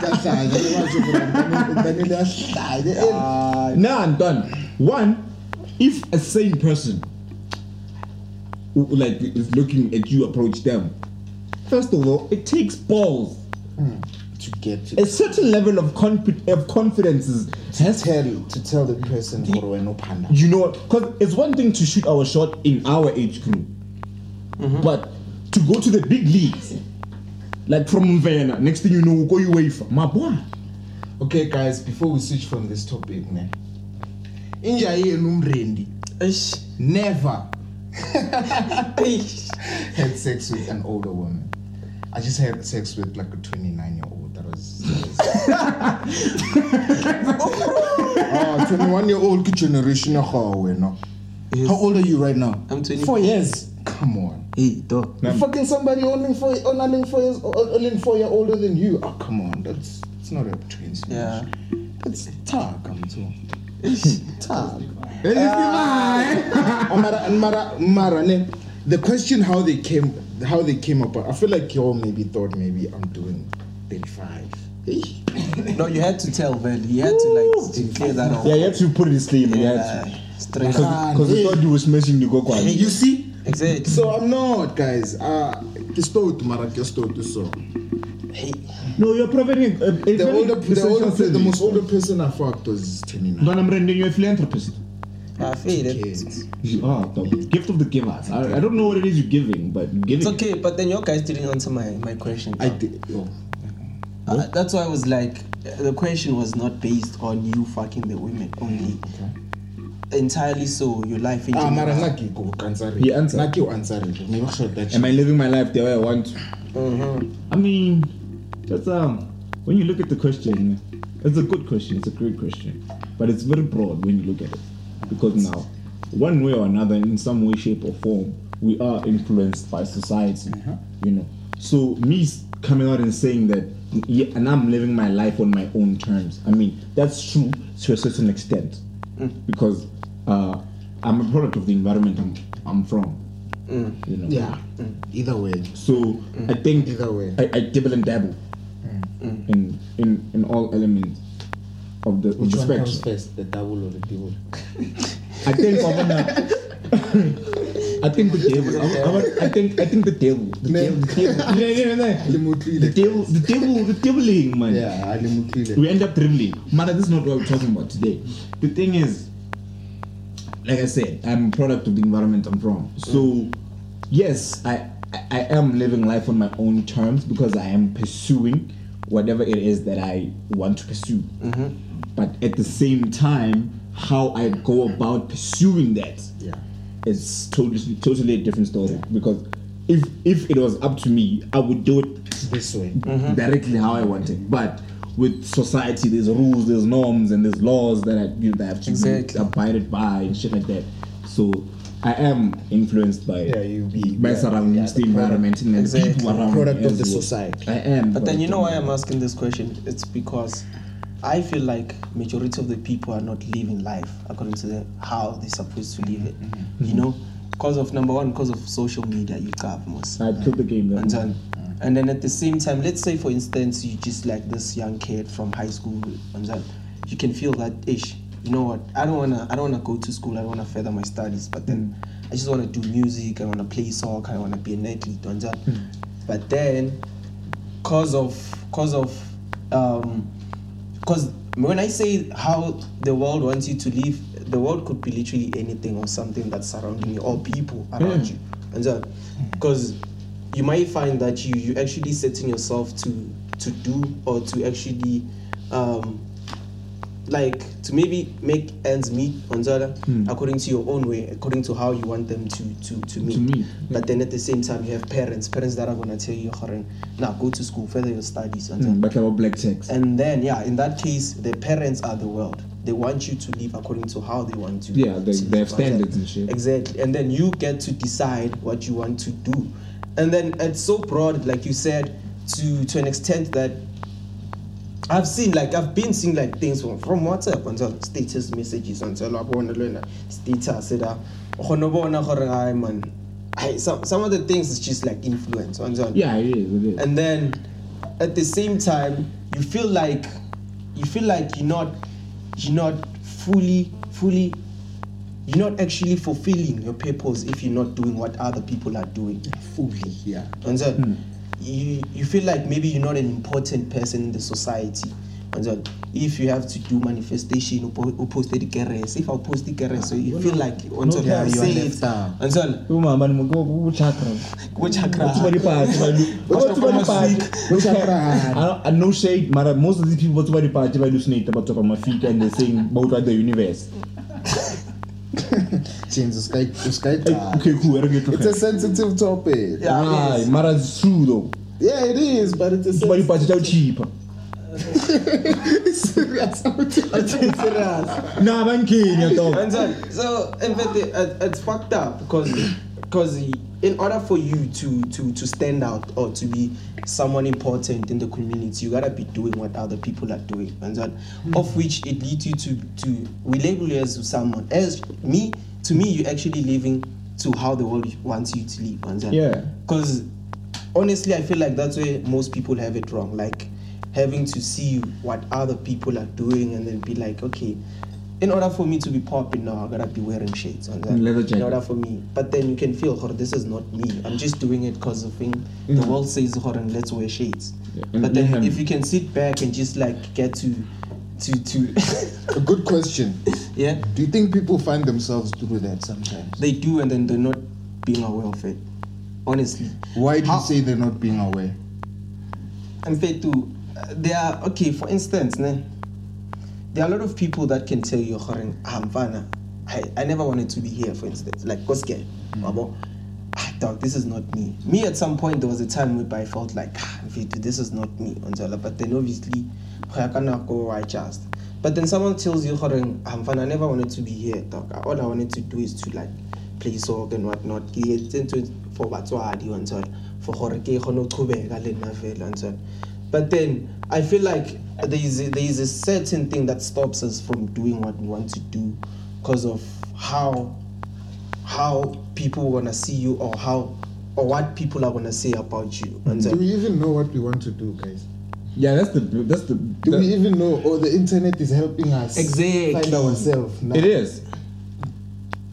kahlanya ne bathi bona kufanele ahlanye. Ah, Now I'm done. One, if a sane person like is looking at you approach them, first of all, it takes balls. To get to A certain level of, confi- of confidence is, has tell to tell the person gore wena uphanda. you know because it's one thing to shoot our shot in our age group but to go to the big leagues like from Mvena, next thing you know go UEFA my boy Okay guys, before we switch from this topic, man. Inja yenu mrendi never had sex with an older woman. I just had sex with like a 29 year old. That was. That was oh, ah, 21 year old ki generation ya gawe, no. Yes. How old are you right now? I'm 24. Four years. Come on. Hey, dog. You fucking somebody only four, only four years, only four year older than you. Oh, come on. That's it's not a twins. Yeah. It's talk. I'm too. Talk. Oh, Mara, Mara, Mara, ne, the question how they came how they came up I feel like y'all maybe thought maybe I'm doing 35 Eh? No, you had to tell, man. You had to like to clear that off. yeah you have to put a disclaimer you have Yeah, to straight Ah, up. because hey. I thought you were smashing the go you see Exactly. so I'm not guys uh ke start mara ke start so Hey, no you're providing a, a the very older the, essential older, the most older person I fucked was 29 But I'm rendering you a philanthropist I feel it. kids you are the gift of the givers I, I don't know what it is you're giving but you're giving It's okay, but then your guys didn't answer my, my question. I did oh. Uh, that's why I was like, uh, the question was not based on you fucking the women only. Entirely so, your life in ah general. mara nna ke go answer He answered. nna ke o answer maybe I should that am I living my life the way I want to Mhm. I mean, that's um. When you look at the question, it's a good question. It's a great question, but it's very broad when you look at it, because now, one way or another, in some way, shape, or form, we are influenced by society. You know, so me coming out and saying that, yeah, and I'm living my life on my own terms. I mean, that's true to a certain extent, because uh, I'm a product of the environment I'm, I'm from. Mm. You know. yeah mm. either way So mm. I think Either way. I, I dibble and dabble in in in all elements of the, of which the one comes spectrum. first the double or the double I think I'm gonna, I think the devil. I'm, I'm, I think I think the devil. The Ne. devil. The devil. Yeah, yeah, yeah. Le The motlile. devil. The devil. The deviling, man. yeah le motlile. We end up dribbling. Man, this is not what we're talking about today. The thing is, like I said, I'm a product of the environment I'm from. So, yes, I, I am living life on my own terms because I am pursuing whatever it is that I want to pursue. Mm-hmm. But at the same time, how I go about pursuing that yeah is totally totally a different story. Because if if it was up to me, I would do it this way mm-hmm. directly how I want it. But with society, there's rules, there's norms, and there's laws that I, you know, that have to Exactly. be abided by and shit like that. So I am influenced by Yeah, you be- my yeah, surroundings, yeah, the the product- environment, and the Exactly. people around Product me of as the well. society. I am. But then you know why I'm asking this question? It's because I feel like majority of the people are not living life according to the, how they're supposed to live it. Mm-hmm. You know, because of number one, because of social media, you got most. the- I killed the game. And Then. And then at the same time, let's say for instance, you just like this young kid from high school, and then you can feel that ish. You know what? I don't wanna, I don't wanna go to school. I don't wanna further my studies. But then, I just wanna do music. I wanna play soccer. I wanna be an athlete. And then, but then, cause of, cause of, um, because when I say how the world wants you to live, the world could be literally anything or something that's surrounding you or people around Yeah. you. And because you might find that you you actually setting yourself to to do or to actually um, like to maybe make ends meet on Zara Hmm. according to your own way, according to how you want them to to to meet. meet, But then at the same time, you have parents, parents that are gonna tell you, "Goring, now go to school, further your studies." Zara." Mm, But about black checks. And then, yeah, in that case, the parents are the world. They want you to live according to how they want to. Yeah, they- to they have standards and shit. Exactly, and then you get to decide what you want to do, and then it's so broad, like you said, to to an extent that I've seen, like I've been seeing like things from, from WhatsApp until status messages until I want to learn status it up. man. I, some some of the things is just like influence Yeah, it is. It is. and then at the same time you feel like you feel like you're not you're not fully fully you're not actually fulfilling your purpose if you're not doing what other people are doing Fully, yeah. and so hmm. you you feel like maybe you're not an important person in the society and so if you have to do manifestation or post the keres if i post the keres so you feel like until Oh, Yeah, you you are say left it out. and so Umama ni mko kuchakra. go chakra What's body parts? What's body parts? What's chakra? I don't- I no shade, but most of these people what's body parts they hallucinate about top of my feet and they're saying about the universe. Change the sky, the sky Hey, Okay, cool. I don't get It's a sensitive topic. Yeah. it Aye, is. but it's true though. Yeah, it is, but it's a It's body sensitive parts are cheaper. serious. Nah, man, Kenya dog. And so, so in fact, it, it- it's fucked up because because in order for you to to to stand out or to be someone important in the community, you gotta be doing what other people are doing, and so, hmm. of which it leads you to to we label you as someone as me to me you're actually living to how the world wants you to live, and so, Yeah. because honestly, I feel like that's where most people have it wrong. Like having to see what other people are doing and then be like, okay, in order for me to be popping now, I gotta be wearing shades on that. And leather In order for me, but then you can feel, "Oh, this is not me. I'm just doing it because of thing. The Mhm. world says, "Oh, and let's wear shades." Yeah, But then if you can sit back and just like get to, to to, A good question. yeah, Do you think people find themselves through that sometimes? they do, and then they're not being aware of it. Honestly. Why do you say they're not being aware? And fair too, uh, there are okay. For instance, ne, there are a lot of people that can tell you, "Goring, ah, mfana, I, I never wanted to be here." For instance, like Koske, mm. ah, dog, this is not me. Me at some point there was a time where I felt like, ah, this is not me. But then obviously, I cannot go. I just. But then someone tells you, "Goring, ah, mfana, I never wanted to be here, dog. All I wanted to do is to like play soccer and whatnot. Ke etse ntho for batswadi ontsala for gore ke kgone ho qhubeka le nna fela ontsala. But then I feel like there is a, there is a certain thing that stops us from doing what we want to do because of how how people wanna see you or how or what people are gonna say about you. Do Ontsala. we even know what we want to do, guys? Yeah, that's the that's the. Do that- we even know? Or the internet is helping us Exactly. find ourselves now. It is.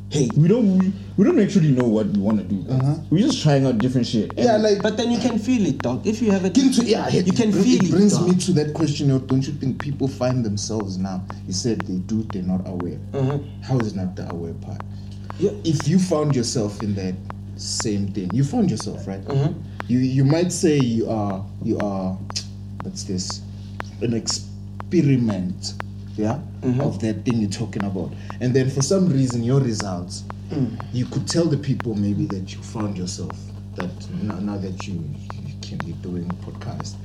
Hey. We don't we, we don't actually know what we want to do. Uh-huh. We're just trying out different shit. Yeah, like But then you can feel it, dog. If you have it, Into, yeah, you it, can bring- feel it it. brings dog. me to that question of don't you think people find themselves now? You said they do, they're not aware. Mhm. How is not the aware part? Yeah. If you found yourself in that same thing, you found yourself, right? Mhm. You you might say you are you are what's this? An experiment, yeah, Mhm. of that thing you're talking about. And then for some reason your results Mm. you could tell the people maybe that you found yourself that now, now that you, you can be doing podcast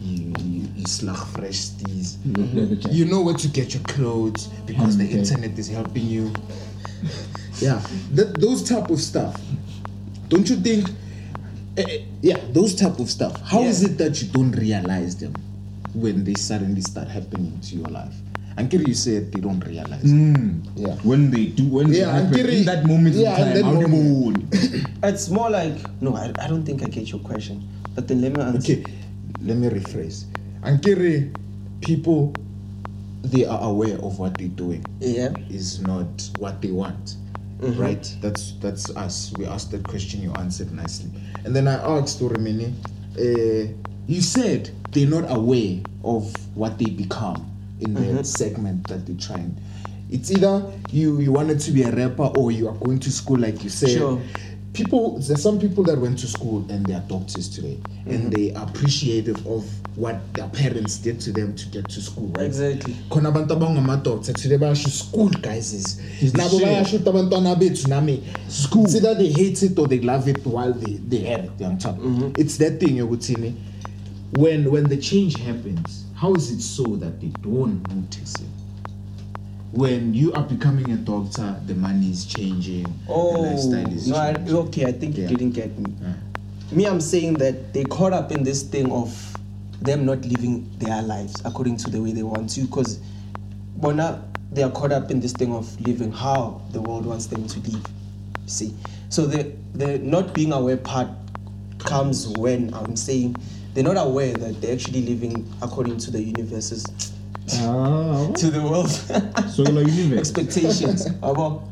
you you, you slag fresh Leather mm-hmm. jacket. you know where to get your clothes because the mm-hmm. internet is helping you. Yeah that, those type of stuff. Don't you think eh, eh, yeah those type of stuff. How is Yeah. it that you don't realize them when they suddenly start happening to your life until you said they don't realize Mm. yeah When they do, when they Yeah, happen, until in that moment yeah, in time, moment. It's more like no, I, I don't think I get your question. But then let me answer. Okay, let me rephrase. Ankere, people, they are aware of what they're doing Yeah. is not what they want, Mhm. right? That's that's us. We asked that question, you answered nicely, and then I asked Oremini, uh, you said they're not aware of what they become in the Mhm. segment that they're trying. It's either you you wanted to be a rapper or you are going to school like you said. Sure. people there's some people that went to school and they are doctors today Mm-hmm. and they are appreciative of what their parents did to them to get to school right Exactly. khona abantu abangamadoda today bayasho school guys the nabo shit. bayasho ukuthi abantwana bethu nami School. it's either they hate it or they love it while they, they have it child Mm-hmm. it's that thing yokuthini when when the change happens how is it so that they don't notice it when you are becoming a doctor the money is changing the Oh, lifestyle is no, I, okay, I think Yeah. you didn't get me. Yeah. Me, I'm saying that they caught up in this thing of them not living their lives according to the way they want to, because Bona, they are caught up in this thing of living how the world wants them to live. See, so the the not being aware part comes when I'm saying they're not aware that they're actually living according to the universe's Ah, to the world. so like universe. expectations about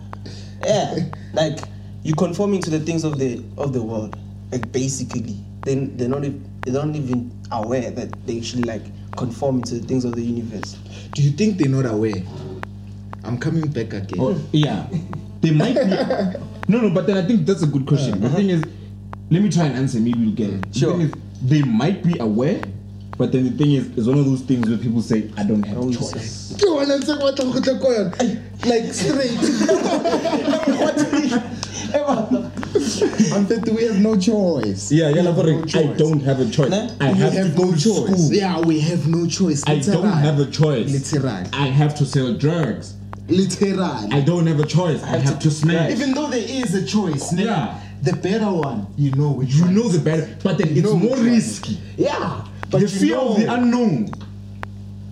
yeah like you conforming to the things of the of the world like basically then they're not ev- they're not even aware that they actually like conforming to the things of the universe do you think they're not aware i'm coming back again Oh, yeah, they might be. No, no, but then I think that's a good question. The thing is, let me try and answer. Maybe you'll get it. The Sure. Thing is, they might be aware, but then the thing is, it's one of those things where people say, "I don't have a Always choice." Ke wena ntse ke batla go tla ko like straight i'm that we have no choice Yeah, yeah, We like, have no I don't have a choice. Nah. I We have, have to go no to choice school. yeah we have no choice I don't have a choice. Literal. I have to sell drugs. literal I don't have a choice. I have to smash. even though there is a choice ne? Yeah. The better one you know which you one know the better, but then You it's know more risky. yeah but the fear of the unknown.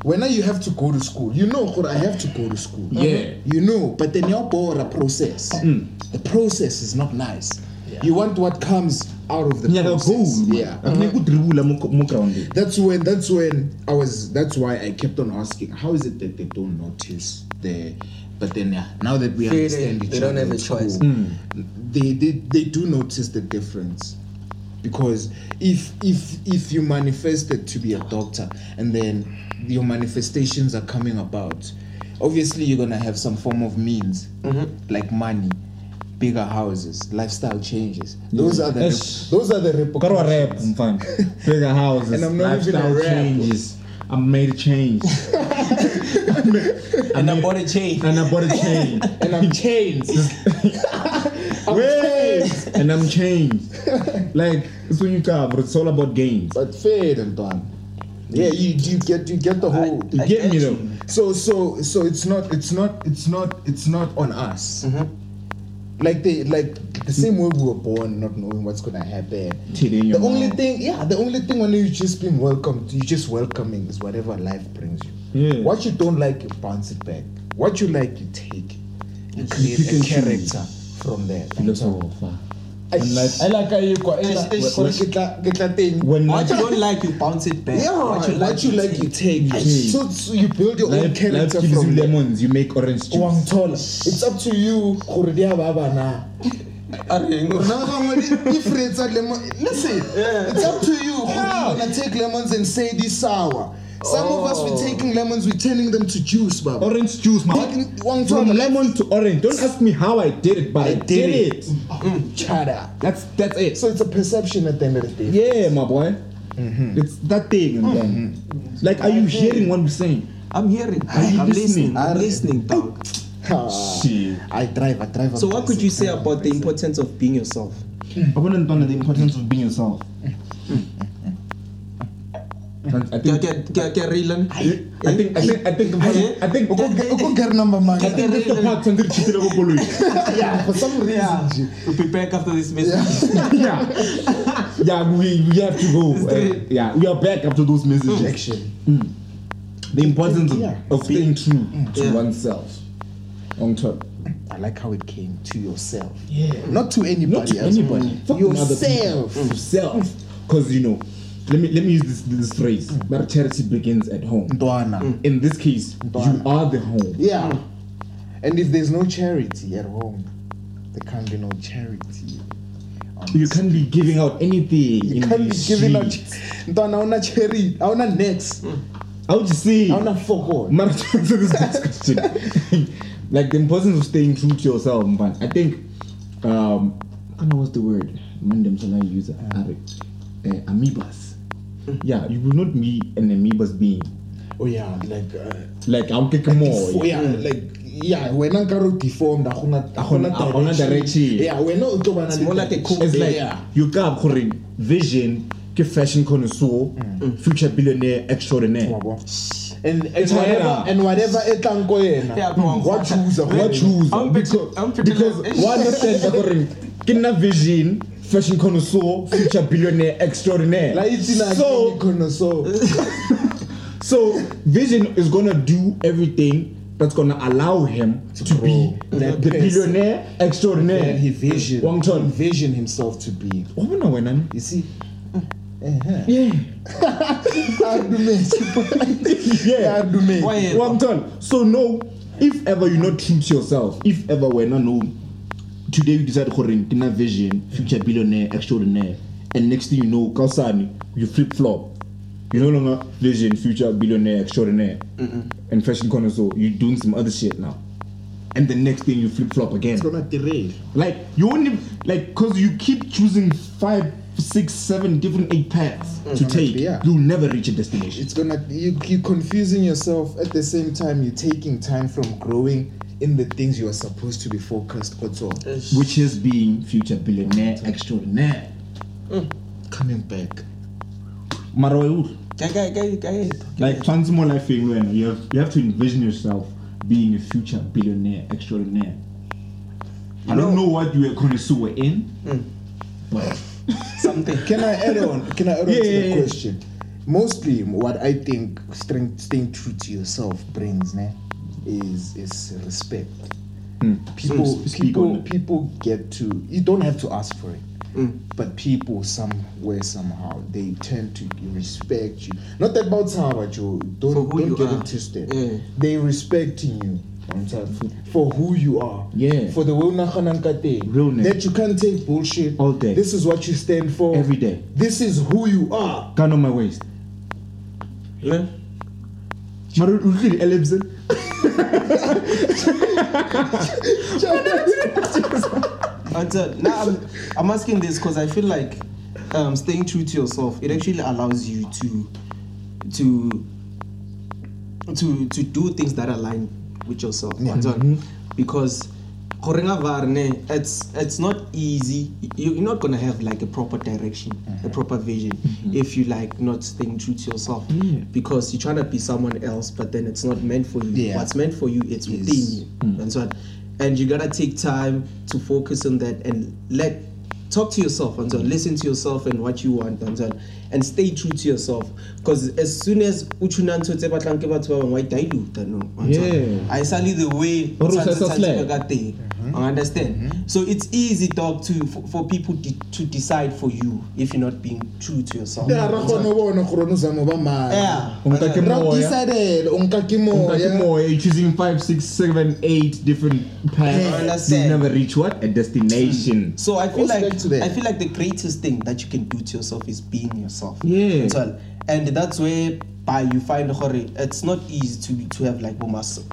when you have to go to school you know i have to go to school. Yeah. Uh-huh. you know but then your bora process. Mm. The process is not nice. You want what comes out of the Nyaka process. yeah. Akufuneki udribula uh-huh. mo- mo ground. that's when that's when i was that's why i kept on asking how is it that they don't notice the but then yeah, now that we They- they- understand each they don't other have a in choice. school, hmm. they, they they do notice the difference because if if if you manifested to be a doctor and then your manifestations are coming about obviously you're gonna have some form of means mm-hmm. like money bigger houses lifestyle changes hmm. those are the Yes. those are the repercussions. Bigger houses, And I'm not even a lifestyle changes. I made a change. and I bought a chain and I bought a chain. and i'm changed I'm Wait, changed. and I'm changed. Like it's when you cover, it's all about games. but fair and done yeah you do you get you get the whole You I get me get though? so so so it's not it's not it's not it's not on us Mm-hmm. Like they like the same way we were born not knowing what's gonna happen. The only mouth. thing yeah the only thing when you just being welcomed you just welcoming is whatever life brings you. Yeah. what you don't like you bounce it back. What you like you take. You create a character from there. Philosopher. I I like how you go Eish, eish. Gore ke tla- ke tla teng. When what you don't like you bounce it back? Yeah what you like you like you take? take. so, so you build your own life, life gives you from there. lemons, you make orange juice. wangithola it's up to you gore di a baba na. Rona ba bangwe di- di fretsa lemon listen it's up to you gore you gonna take lemons and say this sour some of us we're oh. taking lemons we're turning them to juice baba Orange juice, man. Taking- one From time- lemon to orange. Don't ask me how I did it, but I, I did, did it. Mm. chada That's that's it. so it's a perception at the end of the day Yeah, my boy. Mm-hmm. It's that thing, and then, mm-hmm. like, are you hearing what I'm saying? i'm hearing Are you i'm listening listening? i'm listening dog Ah, Shit. I drive I drive so what could you say about the importance of being yourself I wouldn't know the importance of being yourself. Reeling? I think, I think, I think, I think, Uko- uko get number man I think that's the part tshwanetse re cheatile ko koloi. yeah for some reason We'll be back after this message. yeah, yeah, we, we have to go. Uh, yeah, we are back after those messages. Mm. action mm. The importance of, Yeah. of staying true mm. to Yeah. oneself on top. I like how it came to yourself Yeah. not to anybody Not to else anybody. Fuck them other people. yourself Yourself. Because, you know, let me let me use this, this phrase. But charity begins at home. Ntwana. In this case, you are the home. Yeah. And if there's no charity at home, there can't be no charity. You can't be giving out anything. You in can't be these giving out. streets. Ntwana, hauna charity, hauna nets, How would you say? hauna fuck all. Mara, to answer this question. like the importance of staying true to yourself, man. I think um, I don't know what's the word. Mandem so I use it. Uh, amoebas. Yeah, you will not be an amoebas being. Oh yeah, like uh, Like I'll kick more. defo- yeah, like yeah, wena nka re deformed a gona a gona A gona direction. Yeah, wena o tlo bana It's le more like a cool- It's like yeah. you got gore vision ke fashion connoisseur, future billionaire extraordinaire. Wa? And and It's whatever higher. and whatever e tlang ko yena. Yeah, go on. Wa choose, wa Wait. choose. Because, because like- one understand that gore ke nna vision fashion connoisseur future billionaire extraordinaire. La itse na so so. vision is gonna do everything that's gonna allow him to, grow. be That the billionaire extraordinaire. And he vision. Wang Chon. Envision himself to be. You see? Uh-huh. Yeah. Yeah. Argument. Why- Well, I'm done. So no, if ever you're not true to yourself, if ever we're not know, today you decide to na vision, future billionaire, extraordinaire, and next thing you know, Kausani, you flip flop. You're no longer vision, future billionaire, extraordinaire, and fashion connoisseur. You're doing some other shit now. And the next thing you flip flop again. It's gonna derail. Like you only like cause you keep choosing five, six, seven different eight paths mm-hmm. to take. yeah. You'll never reach a destination. It's gonna you you confusing yourself at the same time you're taking time from growing in the things you are supposed to be focused on. which is being future billionaire extraordinaire. Coming back. E Like tshwanetse mo life eng wena, you have you have to envision yourself being a future billionaire extraordinaire. I don't know what you are going to sue in, but something. Can I add on? Can I add on Yeah, to the yeah. question? Mostly, what I think staying, staying true to yourself brings, ne, is is respect. People. Speak people, on it. people get to. You don't have to ask for it, Mm. but people somewhere somehow they tend to respect you. Not that about Sawa, Joe. Don't For don't you get are. it twisted. Yeah. They respecting you. For who you are, Yeah. For the way unaganang ka teng. Realness. that you can't take bullshit All day. This is what you stand for Every day. This is who you are. gun on my waist. Yeah. Mara o utlwile Elebsen? But uh, now I'm, I'm asking this because I feel like um, staying true to yourself it actually allows you to to to to do things that align with yourself. Anzwa? Because gore nga va re ne, it's it's not easy. You- You're not gonna have like a proper direction, a proper vision, if you like not staying true to yourself. Yeah. Because you're trying to be someone else, but then it's not meant for you. Yeah. What's meant for you, it's within Yes. you. And so, and you gotta take time to focus on that and let talk to yourself and so listen to yourself and what you want and so and stay true to yourself because as soon as uchuna ntho tse batlang ke batho ba bangwe wa e dilute no Yeah. i sally the way Or o sa- tshwantse- sa tshwantse slack. ba ka teng. Mm-hmm. I understand mm-hmm. so it's easy dog to for, for people de- to decide for you if you're not being true to yourself Yeah, ra kgona ho bona gore o zama ba mane. yeah O nka ke Ra moya. decided, o nka ke Nka ke moya. moya, You're choosing five, six, seven, eight different paths. I understand. You never reach what? A destination. Hmm. So I feel Goes like back to that. I feel like the greatest thing that you can do to yourself is being yourself. Yeah. That's all. And that's where by you find it's not easy to be, to have like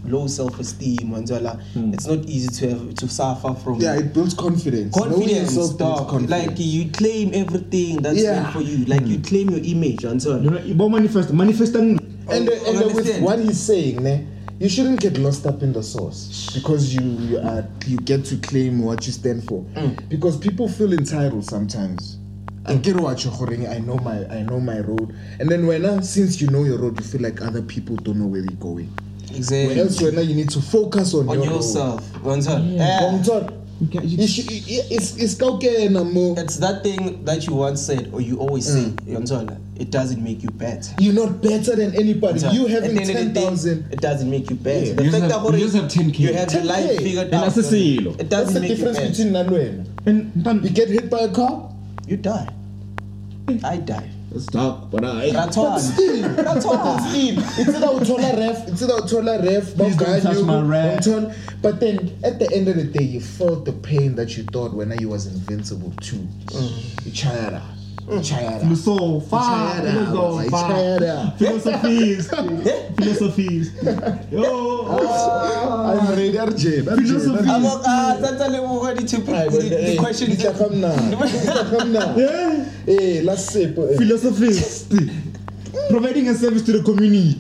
low self esteem and that. It's not easy to have to suffer from Yeah, it builds confidence. Confidence confidence. Like you claim everything that's Yeah. for you. Like you claim your image and so on. You know, manifest, manifesting. and uh, and uh, with what he's saying, ne, you shouldn't get lost up in the source because you you, are, you get to claim what you stand for. Mm. Because people feel entitled sometimes. I get what you're holding. I know my I know my road, and then when uh, since you know your road, you feel like other people don't know where you're going. Exactly. Whereas when uh, you need to focus on, on your yourself. And on. Road. Yeah. Bongtswa, You you- you It's it's kaukena mo. It's that thing that you once said or you always say. You understand? It doesn't make you better. You're not better than anybody. So, You at having the end of the ten day, thousand. It doesn't make you better. Yeah. The You fact just that have- you just have 10K. You have your 10K. life figured And out. that's. It doesn't the make you difference better. between Nalwena. And You get hit by a car, You die. I die. let's talk, but I. but Ratwan. still, That's all. but still, it's either uthola ref, it's either uthola ref, Please don't touch you, my ref. umthol- But then, at the end of the day, you felt the pain that you thought when you was invincible too. Chayara, chayara. So far, Chayara, so like, far. chayara. Philosophies, philosophies. Yo, I'm ready, RJ. Philosophy. Abo- ah, tata leboga di two- the- the questions. Di tla ga mna. Di tla ga mna. Yeah. Eh, last sip. eh. Philosophist. Providing a service to the community.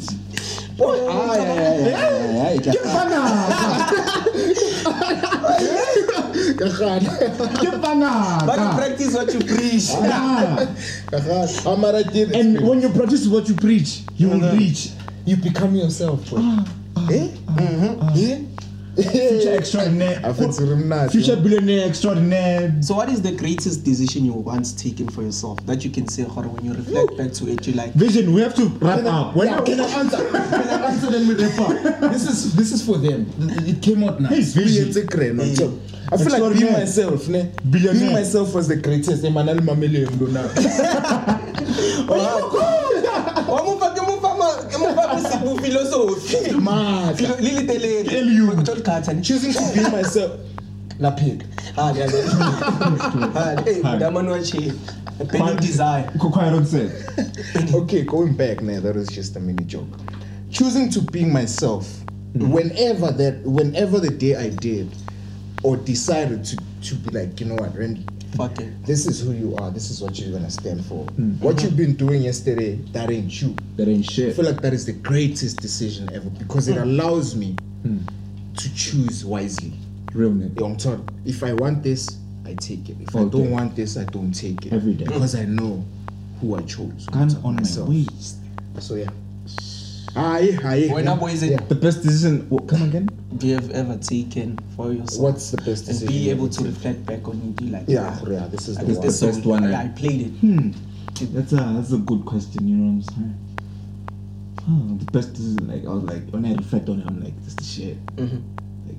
Ah, yeah, yeah, yeah, yeah, yeah, Ke yeah. fanaka. Ka gana. Ke But you fanaka. practice what you preach. Ah. Ka gana. Ah, mara ke- And when you practice what you preach, you will reach you become yourself. boy. Eh? Eh? future extraordinaire. Afetsi re mnati. Future billionaire extraordinaire. So, what is the greatest decision you once taken for yourself that you can say, "Hore, when you reflect back to it, you like, Vision, we have to wrap Can I, up. When yeah, can I answer? Can I answer then with wrap up? This is this is for them. It came out now. Hey, vision. It's a great. So, I feel like being Extraordinaire. myself, ne? Billionaire. Being myself was the greatest. Emmanuel Mamele Mdona. Oh, Wa mo fa- ke mo fa ma- ke mo fa bosebu philosophy. Mad. Philo- le le telele. Eliud. O tlo le khatha, ne? Choosing to be myself. La pig. Ah, yeah. Ah, eh, Damani wa Che. A burning desire. Okay, going back now, that was just a mini joke. Choosing to be myself, whenever that, whenever the day I did, or decided to to be like, you know what, Randy, Fuck it. this is who you are. This is what you're gonna stand for. Hmm. What you've been doing yesterday, that ain't you. That ain't shit. I feel like that is the greatest decision ever because it hmm. allows me hmm. to choose wisely. Real nigga. I'm told if I want this, I take it. If I don't want this, I don't take it. Every day. because I know who I chose. Gun on my myself. waist. So yeah. Aye, aye. When up, boys, Yeah. The best decision. What, come again? do you have ever taken for yourself? What's the best decision? and be able to reflect back on it, be like, Yeah, yeah. This is I the one. The best song, one, I, eh? I played it. Hmm. That's a that's a good question. You know what I'm saying? Huh, the best decision. Like I was like when I reflect on it, I'm like, this the shit. Mhm. Like,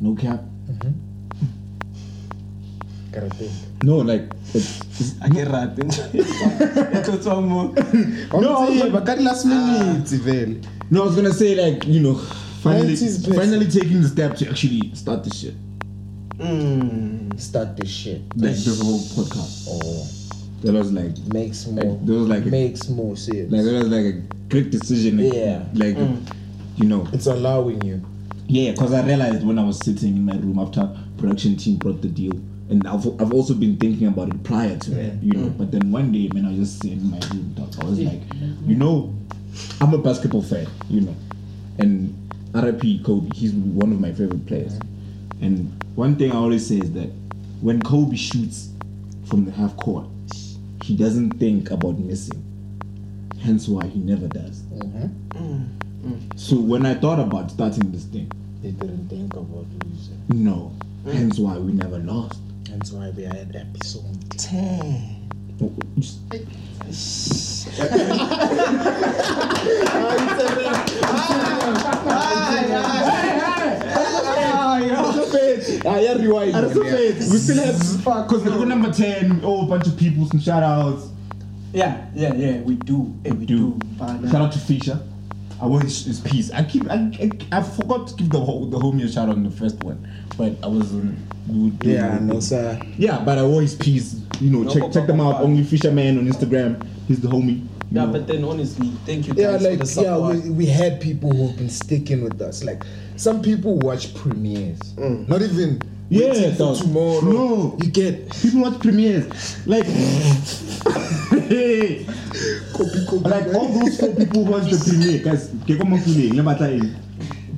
no cap. Gotta think. No, like it's, I get rat. It one more. No, I was like- but got last minute, vele. no. I was gonna say like you know, finally, finally taking the step to actually start this shit. Mm. Start this shit. Like the whole podcast. Oh, That was like makes more. like there was like a, makes more sense. like that was like a great decision. Like, Yeah. Like you know. it's allowing you. Yeah, because I realized when I was sitting in my room after production team brought the deal, and I've, I've also been thinking about it prior to that, you know. Mm. But then one day, when I was just sitting in my room, dog, I was like, you know, I'm a basketball fan, you know, and RIP Kobe, he's one of my favorite players. And one thing I always say is that when Kobe shoots from the half court, he doesn't think about missing. Hence why he never does. Mm-hmm. Mm-hmm. So when I thought about starting this thing, They didn't think about losing. no. Mm. Hence why we never lost. That's why we are at episode. Oh, just- Ah, yeah, rewind. We still have because we're number ten. Oh, bunch of people, some shout outs. Yeah, yeah, yeah, we do. Eh, we Do. do. Uh, Shout out to Fisher. I want his, his piece. I keep. I, I, I forgot to give the whole, the homie a shout out on the first one, but I was. Um, we Yeah, it. no, sir. Yeah, but I want his piece. You know, No, check but- check them out. but- Only Fisherman on Instagram. He's the homie. yeah, know. but then honestly, thank you Yeah, guys like for the yeah, support. we, we had people who've been sticking with us. Like some people watch premieres, not even Yeah, for tomorrow. No. you get people watch premieres. Like, copy, copy. like all those four people who watch the premiere, guys. Ke ko mafuleng, le batla eng?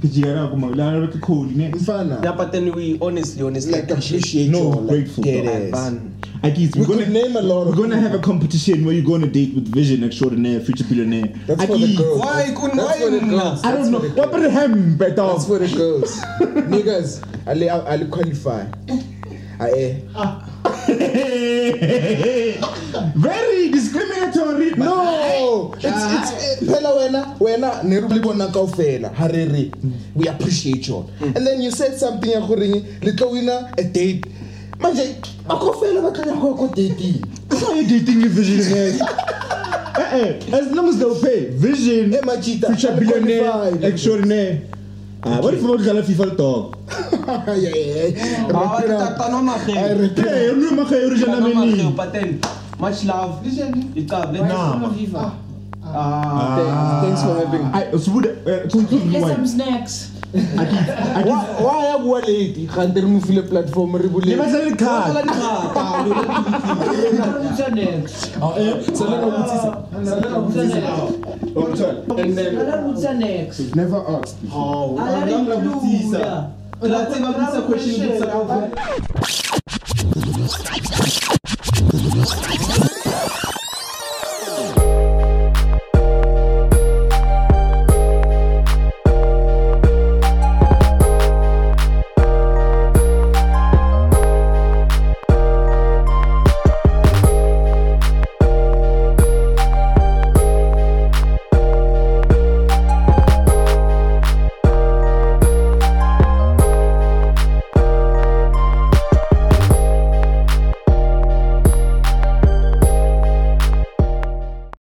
Ke jera ko ma- la- la- ke Cody, ne? Fana. yeah, but then we honestly, honestly like appreciate No, your like, grateful, get dog. ass. Fun. I guess We we're could gonna name a lot We're of gonna have a competition where you go on a date with Vision extraordinaire, future billionaire. That's I for the guess. girls. Why That's- couldn't- That's why for the girls. I don't know. What girls. about him, better? That's for the girls. Niggas, Ali, Ali qualify. Ah, eh. Very discriminatory. No, it's it's phela wena wena ne re bona kaofela ha re re we appreciate you. And then you said something ya gore le tlo wina a date. Manje ba kaofela ba tla go go dating. Are you dating your visionaires? Eh, eh, As long as they'll pay. Vision, Eh, Machita, future billionaire, extraordinaire. avarifuraudzala fifa litoko nuyo makheyuri xanameni Much love. A blessing of FIFA. Man. Ah, thanks, thanks for having me. I so would uh, so Get some snacks. Why, why are we late? Can't remove the platform. re bule- Le batla le card. What's next? And then, What's next? never asked before. Ala question